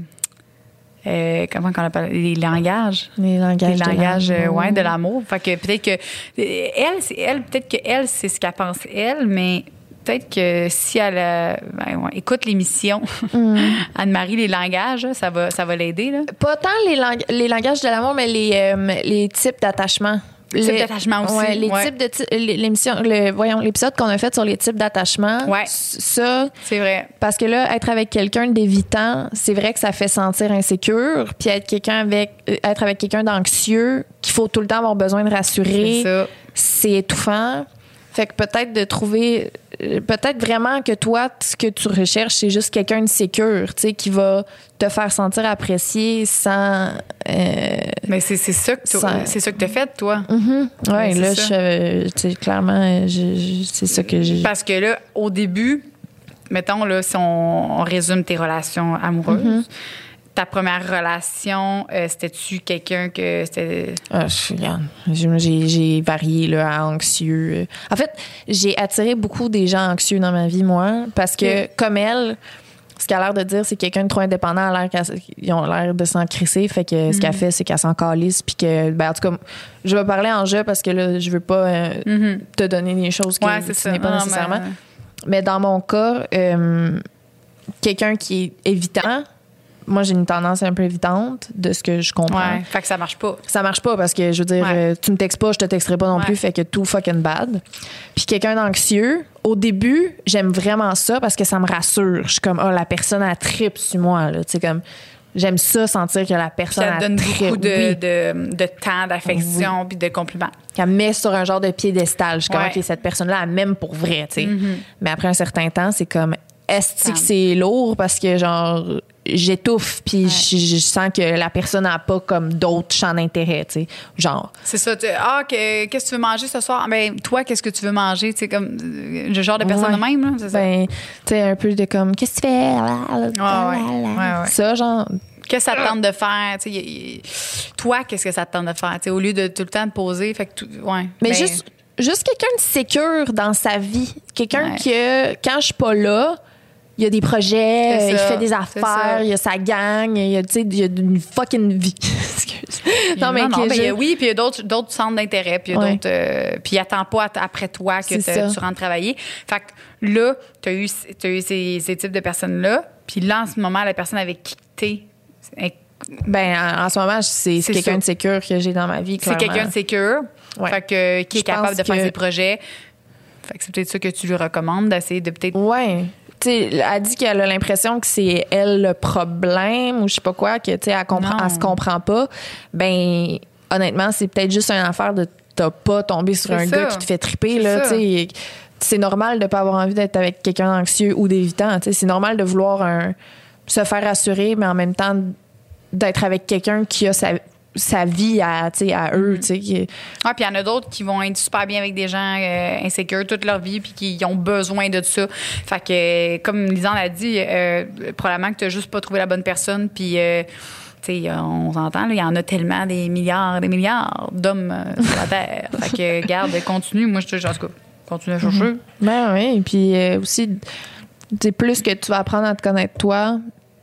S2: euh, comment qu'on appelle? Les langages.
S3: Les langages.
S2: Les
S3: de
S2: langages, euh,
S3: l'amour.
S2: ouais, de l'amour. Fait que peut-être que euh, elle, c'est elle, peut-être que elle, c'est ce qu'elle pense elle, mais peut-être que si elle euh, ben, ouais, écoute l'émission
S3: Mm.
S2: Anne-Marie les langages, ça va, ça va l'aider là.
S3: Pas tant les, lang- les langages de l'amour, mais les, euh, les types d'attachement.
S2: Les types d'attachement aussi,
S3: Ouais, les
S2: ouais.
S3: types de ti- l'émission, le, voyons, l'épisode qu'on a fait sur les types d'attachement.
S2: Ouais.
S3: Ça,
S2: C'est vrai.
S3: Parce que là, être avec quelqu'un d'évitant, c'est vrai que ça fait sentir insécure. Puis être quelqu'un avec, euh, être avec quelqu'un d'anxieux, qu'il faut tout le temps avoir besoin de
S2: C'est
S3: rassurer,
S2: ça.
S3: c'est étouffant. Fait que peut-être de trouver, euh, peut-être vraiment que toi, ce que tu recherches, c'est juste quelqu'un de sécure, tu sais, qui va te faire sentir apprécié sans. euh,
S2: Mais c'est ça que c'est ça que t'as fait toi.
S3: ouais,
S2: Ouais,
S3: là, je, clairement, c'est ça que j'ai.
S2: Parce que là, au début, mettons, là, si on, on résume tes relations amoureuses,
S3: Mm-hmm.
S2: Ta première relation, euh, c'était-tu quelqu'un que c'était.
S3: Ah, j'ai- varié là, à anxieux. En fait, j'ai attiré beaucoup des gens anxieux dans ma vie, moi, parce que, comme elle, ce qu'elle a l'air de dire, c'est que quelqu'un de trop indépendant a l'air qu'ils ont l'air de s'en crisser. Fait que ce qu'elle fait, c'est qu'elle s'en calisse. Puis que, ben, en tout cas, je vais parler en jeu parce que là, je veux pas euh, te donner des choses que
S2: Ouais,
S3: tu n'es pas
S2: Non,
S3: nécessairement.
S2: mais-
S3: Mais dans mon cas, euh, quelqu'un qui est évitant, moi, j'ai une tendance un peu évitante de ce que je comprends.
S2: Ouais, fait que ça marche pas.
S3: Ça marche pas parce que je veux dire,
S2: Ouais.
S3: euh, tu me textes pas, je te texterai pas non
S2: Ouais.
S3: plus, fait que tout fucking bad. Puis quelqu'un d'anxieux, au début, j'aime vraiment ça parce que ça me rassure. Je suis comme, oh, la personne a trip sur moi, là. Tu sais, comme, j'aime ça, sentir que la personne
S2: ça donne beaucoup de,
S3: Oui.
S2: de, de temps, d'affection, puis de compliments.
S3: qu'elle me met sur un genre de piédestal. Je suis comme,
S2: Ouais. Mm-hmm.
S3: OK, cette personne-là, elle m'aime pour vrai, tu sais. Mais après un certain temps, c'est comme, est-ce que c'est lourd parce que, genre, j'étouffe, puis je, je sens que la personne n'a pas comme d'autres champs d'intérêt, tu sais. Genre,
S2: C'est ça. tu- ah, que- qu'est-ce que tu veux manger ce soir? Ah, Ben, toi, qu'est-ce que tu veux manger? Tu sais, comme euh, le genre de personne
S3: Ouais.
S2: même, là. C'est ça.
S3: ben, tu sais, un peu de comme, qu'est-ce que tu fais?
S2: Ah, ouais. Ouais, ouais.
S3: Ça, genre,
S2: Qu'est-ce que ça te tente de faire? Y- y- toi, qu'est-ce que ça te tente de faire? Au lieu de tout le temps te poser, fait que tout, ouais.
S3: Mais
S2: Ben,
S3: juste, juste quelqu'un de sécure dans sa vie. Quelqu'un
S2: Ouais.
S3: que, quand je suis pas là, il y a des projets, il fait des affaires, il y a sa gang, il y a, il a une fucking vie. Excuse.
S2: Non, mais ben,
S3: je-
S2: il y a- oui, puis il y a d'autres, d'autres centres d'intérêt, puis il y a
S3: Ouais.
S2: d'autres. euh, puis il attend pas après toi que te- tu rentres travailler. Fait que là, tu as eu, t'as eu ces, ces types de personnes-là, puis là, en ce moment, la personne avec qui t'es,
S3: Ben, en, en ce moment, c'est quelqu'un de sécure que j'ai dans ma vie.
S2: c'est quelqu'un de sécure,
S3: Ouais.
S2: fait que, qui est
S3: Je
S2: capable de faire
S3: que-
S2: ses projets. Fait que c'est peut-être ça que tu lui recommandes, d'essayer de peut-être.
S3: Ouais. Elle dit qu'elle a l'impression que c'est elle le problème ou je sais pas quoi, que tu elle, comprend, elle se comprend pas. Ben, honnêtement, c'est peut-être juste une affaire de t'as pas tombé sur un
S2: ça.
S3: gars qui te fait triper,
S2: C'est
S3: là, tu. C'est normal de pas avoir envie d'être avec quelqu'un d'anxieux ou d'évitant. C'est normal de vouloir un, se faire rassurer, mais en même temps d'être avec quelqu'un qui a sa, sa vie à, à eux. Qui-
S2: Ah, puis il y en a d'autres qui vont être super bien avec des gens euh, insécures toute leur vie puis qui ont besoin de ça. Fait que, comme Lisanne a dit, euh, probablement que tu n'as juste pas trouvé la bonne personne. Puis, euh, on s'entend, il y en a tellement des milliards, des milliards d'hommes euh, sur la Terre. fait que, garde, continue. Moi, je te en tout cas, continue à chercher.
S3: Ben oui, puis euh, aussi, plus que tu vas apprendre à te connaître toi,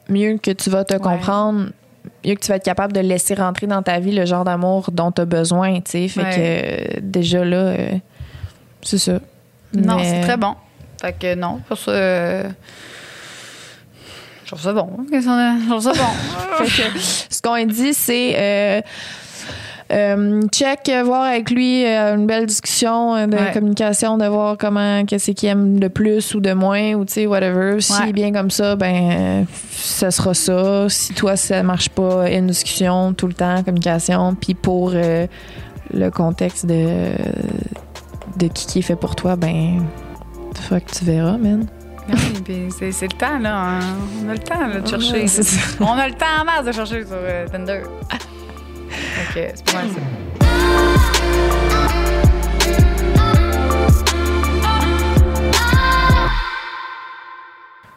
S3: mieux que tu vas te comprendre, mieux que tu vas être capable de laisser rentrer dans ta vie le genre d'amour dont tu as besoin, tu sais. Fait
S2: Ouais.
S3: que euh, déjà là, euh, c'est ça.
S2: Non,
S3: Mais-
S2: c'est très bon. Fait que non, pour ça. euh, je trouve ça bon. A? Je trouve ça bon.
S3: Fait que ce qu'on dit, c'est euh, check, euh, voir avec lui euh, une belle discussion de
S2: Ouais.
S3: communication, de voir comment, qu'est-ce qu'il aime de plus ou de moins, ou tu sais, whatever. S'il
S2: Ouais.
S3: est bien comme ça, ben, ça sera ça. Si toi, ça marche pas, une discussion tout le temps, communication. Puis pour euh, le contexte de, de qui qui est fait pour toi, ben, fuck, tu verras, man.
S2: Oui, puis c'est, le temps, là. hein. On a le temps là, de chercher.
S3: Ouais, c'est ça.
S2: On a le temps en masse de chercher sur Tinder. Donc, c'est pas mal ça.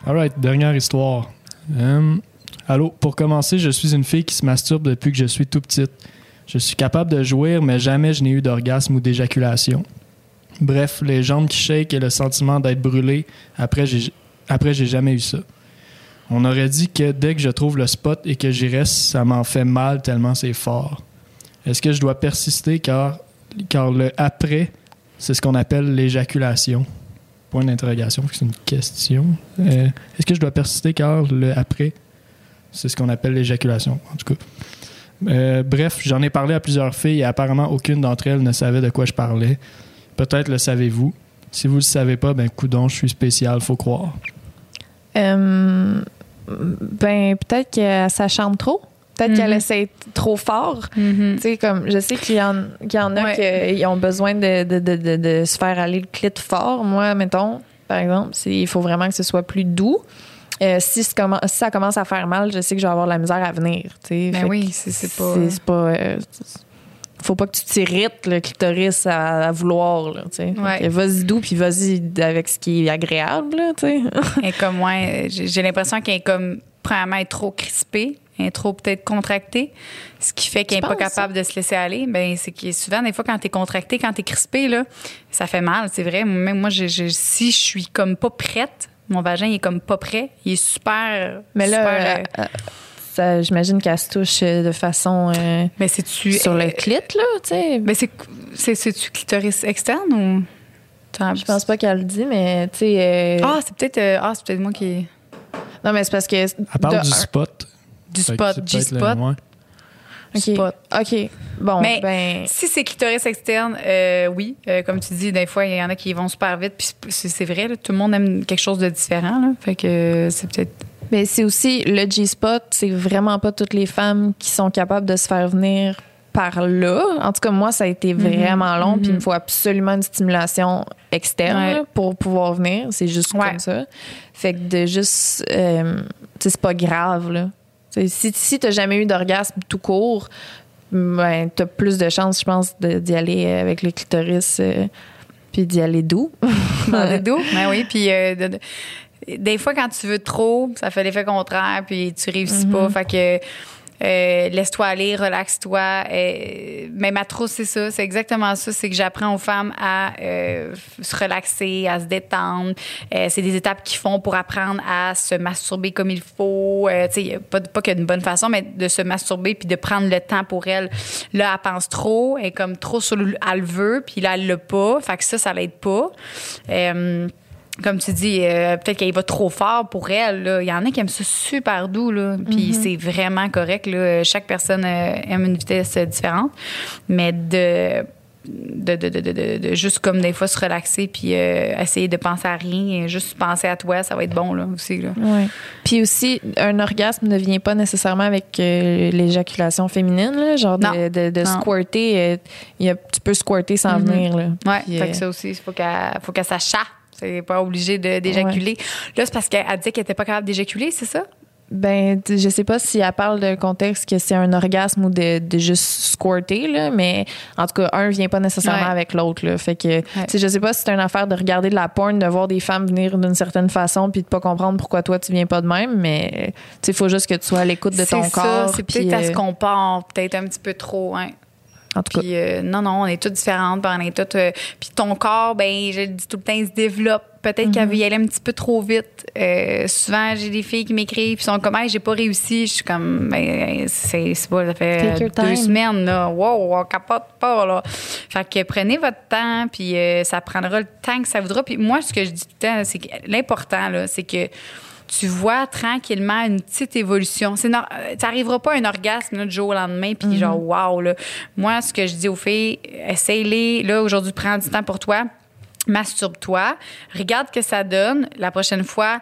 S4: Alright, dernière histoire. Euh, allô, pour commencer, je suis une fille qui se masturbe depuis que je suis tout petite. Je suis capable de jouir, mais jamais je n'ai eu d'orgasme ou d'éjaculation. Bref, les jambes qui shake et le sentiment d'être brûlé, après j'ai, après j'ai jamais eu ça. On aurait dit que dès que je trouve le spot et que j'y reste, ça m'en fait mal tellement c'est fort. Est-ce que je dois persister? Car, car le après, c'est ce qu'on appelle l'éjaculation? Point d'interrogation, c'est une question. Euh, Est-ce que je dois persister? Car le après, c'est ce qu'on appelle l'éjaculation, en tout cas. Euh, bref, j'en ai parlé à plusieurs filles et apparemment aucune d'entre elles ne savait de quoi je parlais. Peut-être le savez-vous. Si vous le savez pas, ben coudon, je suis spécial, faut croire.
S3: Euh, ben, peut-être qu'elle s'acharne trop. Peut-être qu'elle
S2: Mhm.
S3: essaie trop fort. Tu sais, comme, je sais qu'il y y en a
S2: Ouais.
S3: qui ont besoin de, de, de, de, se faire aller le clit fort. Moi, mettons, par exemple, il faut vraiment que ce soit plus doux. Euh, si, ça commence à faire mal, je sais que je vais avoir de la misère à venir. tu sais.
S2: Ben oui, pas-
S3: c'est- c'est pas, euh, faut pas que tu t'irrites le clitoris à, à vouloir. Là, tu sais. Fait
S2: Ouais.
S3: Vas-y doux, puis vas-y avec ce qui est agréable. Là, tu sais.
S2: Elle est comme moi, euh, j'ai, l'impression qu'elle est comme, premièrement, elle est trop crispée. Elle est trop peut-être contractée, ce qui fait qu'elle n'est pas capable de se laisser aller. Ben, c'est que souvent, des fois, quand tu es contracté, quand tu es crispé, là, ça fait mal, c'est vrai. Même moi, si je suis comme pas prête, Mon vagin, il est comme pas prêt. Il est super.
S3: Mais là,
S2: super,
S3: euh,
S2: euh,
S3: euh, ça, j'imagine qu'elle se touche euh, de façon euh,
S2: mais c'est-tu.
S3: sur le
S2: euh,
S3: clit, là, tu sais?
S2: Mais c'est, c'est, c'est-tu clitoris externe ou?
S3: Je pense pas qu'elle le dit, mais tu sais. euh,
S2: Ah, c'est peut-être. euh, ah, c'est peut-être moi qui.
S3: Non, mais c'est parce que.
S4: Elle parle
S3: de
S4: du spot.
S2: Du spot,
S4: le-
S2: G-spot.
S4: ouais.
S3: OK.
S2: spot.
S3: OK. Bon,
S2: Mais-
S3: ben.
S2: Si c'est clitoris externe, euh, oui. Euh, comme tu dis, des fois, il y en a qui vont super vite. Puis c'est, vrai, là, tout le monde aime quelque chose de différent. Là. Fait que c'est peut-être.
S3: Mais c'est aussi le G-spot, c'est vraiment pas toutes les femmes qui sont capables de se faire venir par là. En tout cas, moi, ça a été vraiment long, puis il me faut absolument une stimulation externe
S2: Ouais.
S3: pour pouvoir venir. C'est juste
S2: Ouais.
S3: comme ça. Fait que de juste. euh, c'est pas grave, là. Si si t'as jamais eu d'orgasme tout court, ben, t'as plus de chances, je pense, d'y aller avec le clitoris, euh, puis d'y aller doux.
S2: Le dos. Ben oui. Puis euh, de- de- des fois, quand tu veux trop, ça fait l'effet contraire, puis tu réussis pas. Fait que. euh, laisse-toi aller, relaxe-toi. Euh, mais ma trousse, c'est ça, c'est exactement ça. C'est que j'apprends aux femmes à euh, se relaxer, à se détendre. Euh, c'est des étapes qu'ils font pour apprendre à se masturber comme il faut. Euh, tu sais, pas, pas qu'il y a une bonne façon, mais de se masturber puis de prendre le temps pour elle. Là, elle pense trop, elle est comme trop sur le, elle le veut, puis là, elle l'a pas. Fait que ça, ça l'aide pas. Comme tu dis, euh, peut-être qu'elle va trop fort pour elle. là. Il y en a qui aiment ça super doux, là. Puis c'est vraiment correct. Là. Chaque personne euh, aime une vitesse différente. Mais de, de, de, de, de, de- de juste comme des fois se relaxer puis euh, essayer de penser à rien, et juste penser à toi, ça va être bon là, aussi. Là.
S3: Ouais. Puis aussi, un orgasme ne vient pas nécessairement avec euh, l'éjaculation féminine, là, genre de, squirter. euh, y a, tu peux squirter sans venir. Là.
S2: Ouais,
S3: Puis,
S2: fait que ça aussi, il faut qu'elle ça. C'est pas obligé de- d'éjaculer. Là, c'est parce qu'elle dit qu'elle était pas capable d'éjaculer, c'est ça?
S3: Ben, je sais pas si elle parle d'un contexte que c'est un orgasme ou de, de juste squirter, là, mais en tout cas, un vient pas nécessairement
S2: Ouais.
S3: avec l'autre. Là. Fait que, tu sais, je sais pas si c'est une affaire de regarder de la porn, de voir des femmes venir d'une certaine façon puis de pas comprendre pourquoi toi tu viens pas de même, mais il faut juste que tu sois à l'écoute de ton
S2: ça,
S3: corps.
S2: C'est peut-être à se compare, peut-être un petit peu trop. Hein.
S3: En tout cas,
S2: Puis euh, non, non, on est toutes différentes, puis on est toutes. euh, puis ton corps, ben, je le dis tout le temps, il se développe. Peut-être qu'elle veut y aller un petit peu trop vite. Euh, souvent, j'ai des filles qui m'écrivent, puis sont comme, hey, j'ai pas réussi. Je suis comme, ben, c'est pas, ça fait deux semaines, là. Wow, on capote pas, là. Fait que prenez votre temps, puis euh, ça prendra le temps que ça voudra. Puis moi, ce que je dis tout le temps, c'est que l'important, là, c'est que tu vois tranquillement une petite évolution. C'est nor- euh, tu n'arriveras pas à un orgasme là, du jour au lendemain, puis genre, wow, là. Moi, ce que je dis aux filles, essaye-les. Là, aujourd'hui, prends du temps pour toi. Masturbe-toi. Regarde que ça donne. La prochaine fois,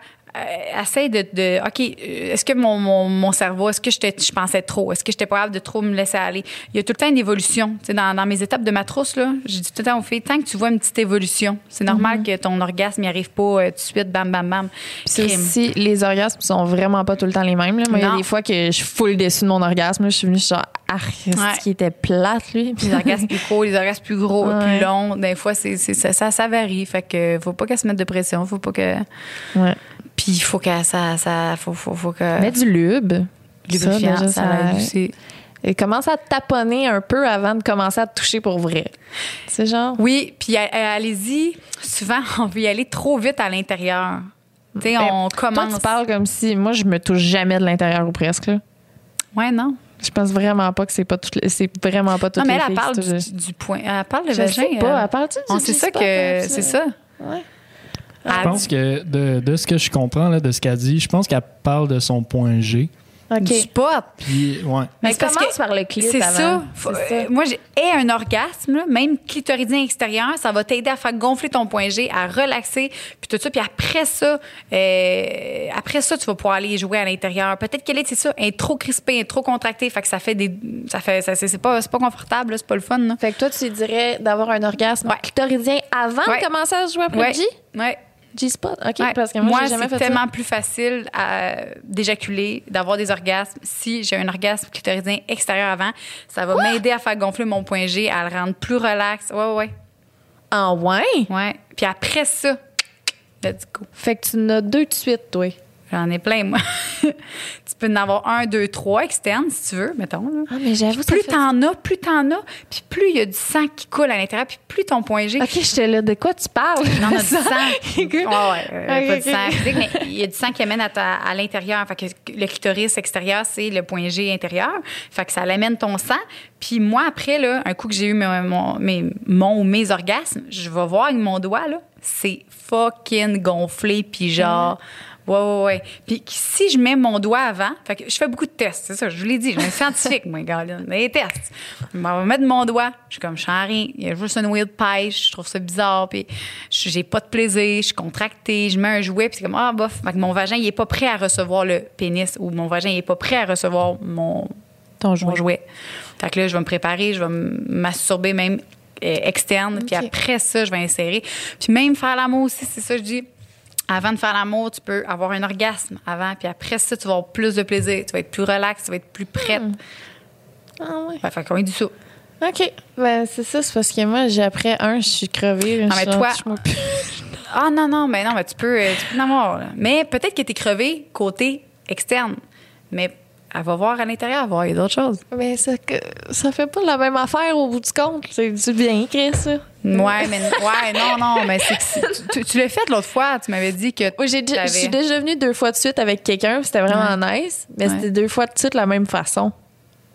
S2: essaye de, de OK, euh, est-ce que mon, mon, mon cerveau, est-ce que je pensais trop? Est-ce que j'étais pas capable de trop me laisser aller? Il y a tout le temps une évolution. Tu sais, dans, dans mes étapes de ma trousse, là, je dis tout le temps aux filles, tant que tu vois une petite évolution, c'est normal que ton orgasme n'y arrive pas euh, tout de suite, bam, bam, bam.
S3: Aussi, les orgasmes sont vraiment pas tout le temps les mêmes. Là. Moi, il y a des fois que je full déçu de mon orgasme. là. Je suis venue je suis genre, ah,
S2: Ouais.
S3: ce qui était plate, lui. Puis
S2: les orgasmes plus courts, les orgasmes plus gros,
S3: Ouais.
S2: plus longs. Des fois, c'est, c'est- ça, ça, ça varie. Fait que faut pas qu'elle se mette de pression. Faut pas que.
S3: Ouais.
S2: Puis il faut qu'elle. Ça, ça, faut, faut, faut que.
S3: Mets du lube. Ça,
S2: lubrifiant,
S3: déjà,
S2: ça,
S3: aide.
S2: aussi.
S3: Et commence à taponner un peu avant de commencer à te toucher pour vrai. C'est genre.
S2: Oui, puis euh, allez-y. Souvent, on veut y aller trop vite à l'intérieur. Tu sais,
S3: Ben,
S2: on
S3: Toi,
S2: commence.
S3: tu parles comme si. Moi, je me touche jamais de l'intérieur ou presque. là.
S2: Ouais, non.
S3: Je pense vraiment pas que c'est pas toutes les- c'est vraiment pas toutes
S2: Non, mais
S3: les
S2: elle,
S3: filles
S2: elle parle du, du point. Elle parle de
S3: Je
S2: vagin.
S3: sais pas.
S2: euh.
S3: Elle parle-tu du
S2: On sait ça que.
S3: hein,
S2: C'est ça.
S3: Ouais.
S4: Je
S2: Elle-
S4: pense que de, de ce que je comprends là, de ce qu'elle dit, je pense qu'elle parle de son point G.
S3: OK.
S2: Du spot.
S4: Puis, ouais.
S3: Mais
S2: parce
S3: commence
S2: que
S3: par le clit
S2: C'est ça. Faut-
S3: C'est ça.
S2: euh, moi, j'ai ai un orgasme, même clitoridien extérieur, ça va t'aider à faire gonfler ton point G, à relaxer, puis tout ça. Puis après ça, euh, après ça, tu vas pouvoir aller jouer à l'intérieur. Peut-être qu'elle est, c'est ça, elle est trop crispée, elle est trop contractée, fait que ça fait des, ça fait, ça, c'est pas, c'est pas confortable, c'est pas le fun. Là.
S3: Fait que toi, tu dirais d'avoir un orgasme
S2: Ouais.
S3: clitoridien avant
S2: Ouais.
S3: de commencer à jouer après
S2: Ouais.
S3: le G?
S2: Ouais.
S3: G-spot? OK,
S2: Ouais.
S3: parce que moi, j'ai jamais
S2: c'est
S3: ça.
S2: tellement plus facile à- d'éjaculer, d'avoir des orgasmes. Si j'ai un orgasme clitoridien extérieur avant, ça va m'aider à faire gonfler mon point G, à le rendre plus relax. Ouais, ouais, ouais.
S3: Ah ouais?
S2: Ouais. Puis après ça, let's go.
S3: Fait que tu en as deux de suite, toi.
S2: J'en ai plein, moi. tu peux en avoir un, deux, trois externes, si tu veux, mettons. Là.
S3: Ah, mais j'avoue,
S2: Plus
S3: fait-
S2: t'en as, plus t'en as, puis plus il y a du sang qui coule à l'intérieur, puis plus ton point G.
S3: OK, j'étais là. De quoi tu parles?
S2: Non, on a du sang.
S3: Ok.
S2: Ouais, euh,
S3: Ok,
S2: pas
S3: ok.
S2: du sang physique, mais il y a du sang qui amène à, ta- à l'intérieur. Fait que le clitoris extérieur, c'est le point G intérieur. Fait que ça l'amène ton sang. Puis moi, après, là, un coup que j'ai eu mon, mon, mes, mon ou mes orgasmes, je vais voir avec mon doigt, là, c'est fucking gonflé, puis genre... Ouais, ouais, ouais. Puis si je mets mon doigt avant, fait que je fais beaucoup de tests, c'est ça, je vous l'ai dit, je suis un scientifique, moi, gars, là, des tests. Je vais mettre mon doigt, je suis comme, je sens rien, il y a juste une wheel pêche, je trouve ça bizarre, puis j'ai pas de plaisir, je suis contractée, je mets un jouet, puis c'est comme, ah, bof, fait que mon vagin, il est pas prêt à recevoir le pénis, ou mon vagin, il est pas prêt à recevoir mon,
S3: Ton
S2: mon
S3: jouet.
S2: jouet. Fait que là, je vais me préparer, je vais masturber même euh, externe, puis après ça, je vais insérer. Puis même faire l'amour aussi, c'est ça je dis. Avant de faire l'amour, tu peux avoir un orgasme avant, puis après ça, tu vas avoir plus de plaisir, tu vas être plus relax, tu vas être plus prête.
S3: Ah, ouais.
S2: Fait, fait qu'on dit ça.
S3: OK. Ben, c'est ça. C'est parce que moi, j'ai après un, je suis crevée.
S2: Ah, mais toi-. Ah non, non, mais non, mais tu peux, euh, tu peux en avoir. là. Mais peut-être que tu es crevé côté externe. Mais elle va voir à l'intérieur, elle va voir, il y a d'autres choses.
S3: Mais ça, que- ça fait pas la même affaire au bout du compte. C'est du bien, Chris, ça.
S2: Ouais, mais ouais, non, non, mais c'est tu, tu l'as fait l'autre fois, tu m'avais dit que
S3: Moi, j'ai je suis déjà venue deux fois de suite avec quelqu'un, c'était vraiment nice. Mais
S2: Ouais.
S3: c'était deux fois de suite la même façon.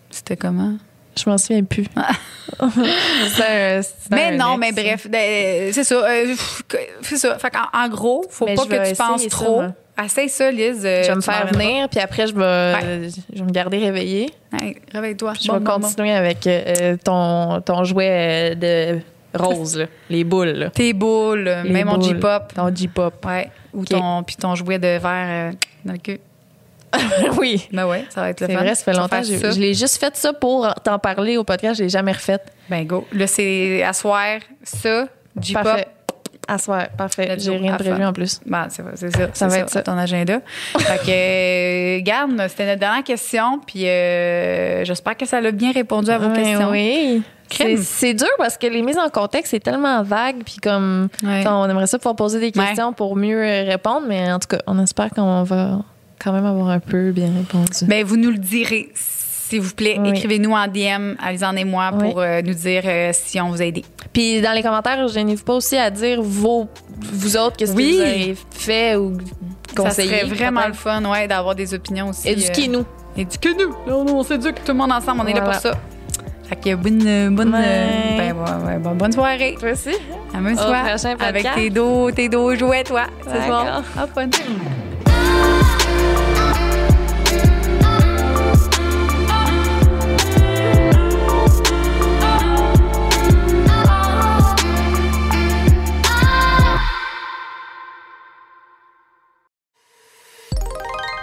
S2: c'était comment?
S3: Je m'en souviens plus. Un-
S2: Mais non, mais bref, ben, c'est ça. euh, c'est ça. Fait qu'en en gros, faut
S3: Mais
S2: pas que tu penses trop. Essaye ça, Lise. euh,
S3: Je vais me faire venir, puis après, je vais, je vais me garder réveillée.
S2: Réveille-toi.
S3: Je
S2: Bon,
S3: vais
S2: bon, bon.
S3: continuer avec euh, ton, ton jouet euh, de rose, là. les boules. Là.
S2: Tes boules, euh,
S3: Les
S2: même mon. J-pop.
S3: Ton J-pop.
S2: Ouais. Ou ton, puis ton jouet de verre euh, dans le cul.
S3: oui.
S2: Ben ouais, ça va être le
S3: C'est
S2: fun.
S3: vrai, ça fait longtemps.
S2: ça.
S3: Je l'ai juste fait ça pour t'en parler au podcast. Je l'ai jamais refait.
S2: Ben go. Là, c'est à soir, ça, J-pop.
S3: À soir. Parfait. J'ai rien prévu en plus.
S2: Ben, c'est c'est ça.
S3: Ça
S2: c'est
S3: va être ça.
S2: ton agenda. fait que, euh, garde, c'était notre dernière question. Puis, euh, j'espère que ça a bien répondu à vos questions.
S3: Oui. C'est dur parce que les mises en contexte, c'est tellement vague. Puis comme, on aimerait ça pouvoir poser des questions pour mieux euh, répondre. Mais en tout cas, on espère qu'on va quand même avoir un peu bien répondu.
S2: Ben, vous nous le direz, s'il vous plaît.
S3: Oui.
S2: Écrivez-nous en DM, Alizane et moi, pour euh, nous dire euh, si on vous a aidé.
S3: Puis dans les commentaires, gênez-vous pas aussi à dire vos, vous autres, qu'est-ce
S2: Oui.
S3: que vous avez fait ou conseillé.
S2: Ça serait vraiment le fun, ouais, d'avoir des opinions aussi.
S3: Éduquez-nous.
S2: euh, Éduquez-nous. Là, nous, on s'éduque tout le monde ensemble. On est là pour ça. Fait que bonne, bonne,
S3: Ouais.
S2: ben, ouais, ouais, bon- bonne soirée.
S3: Toi aussi? Podcast.
S2: Avec tes dos, tes dos jouets, toi, ce soir. Ah, fun.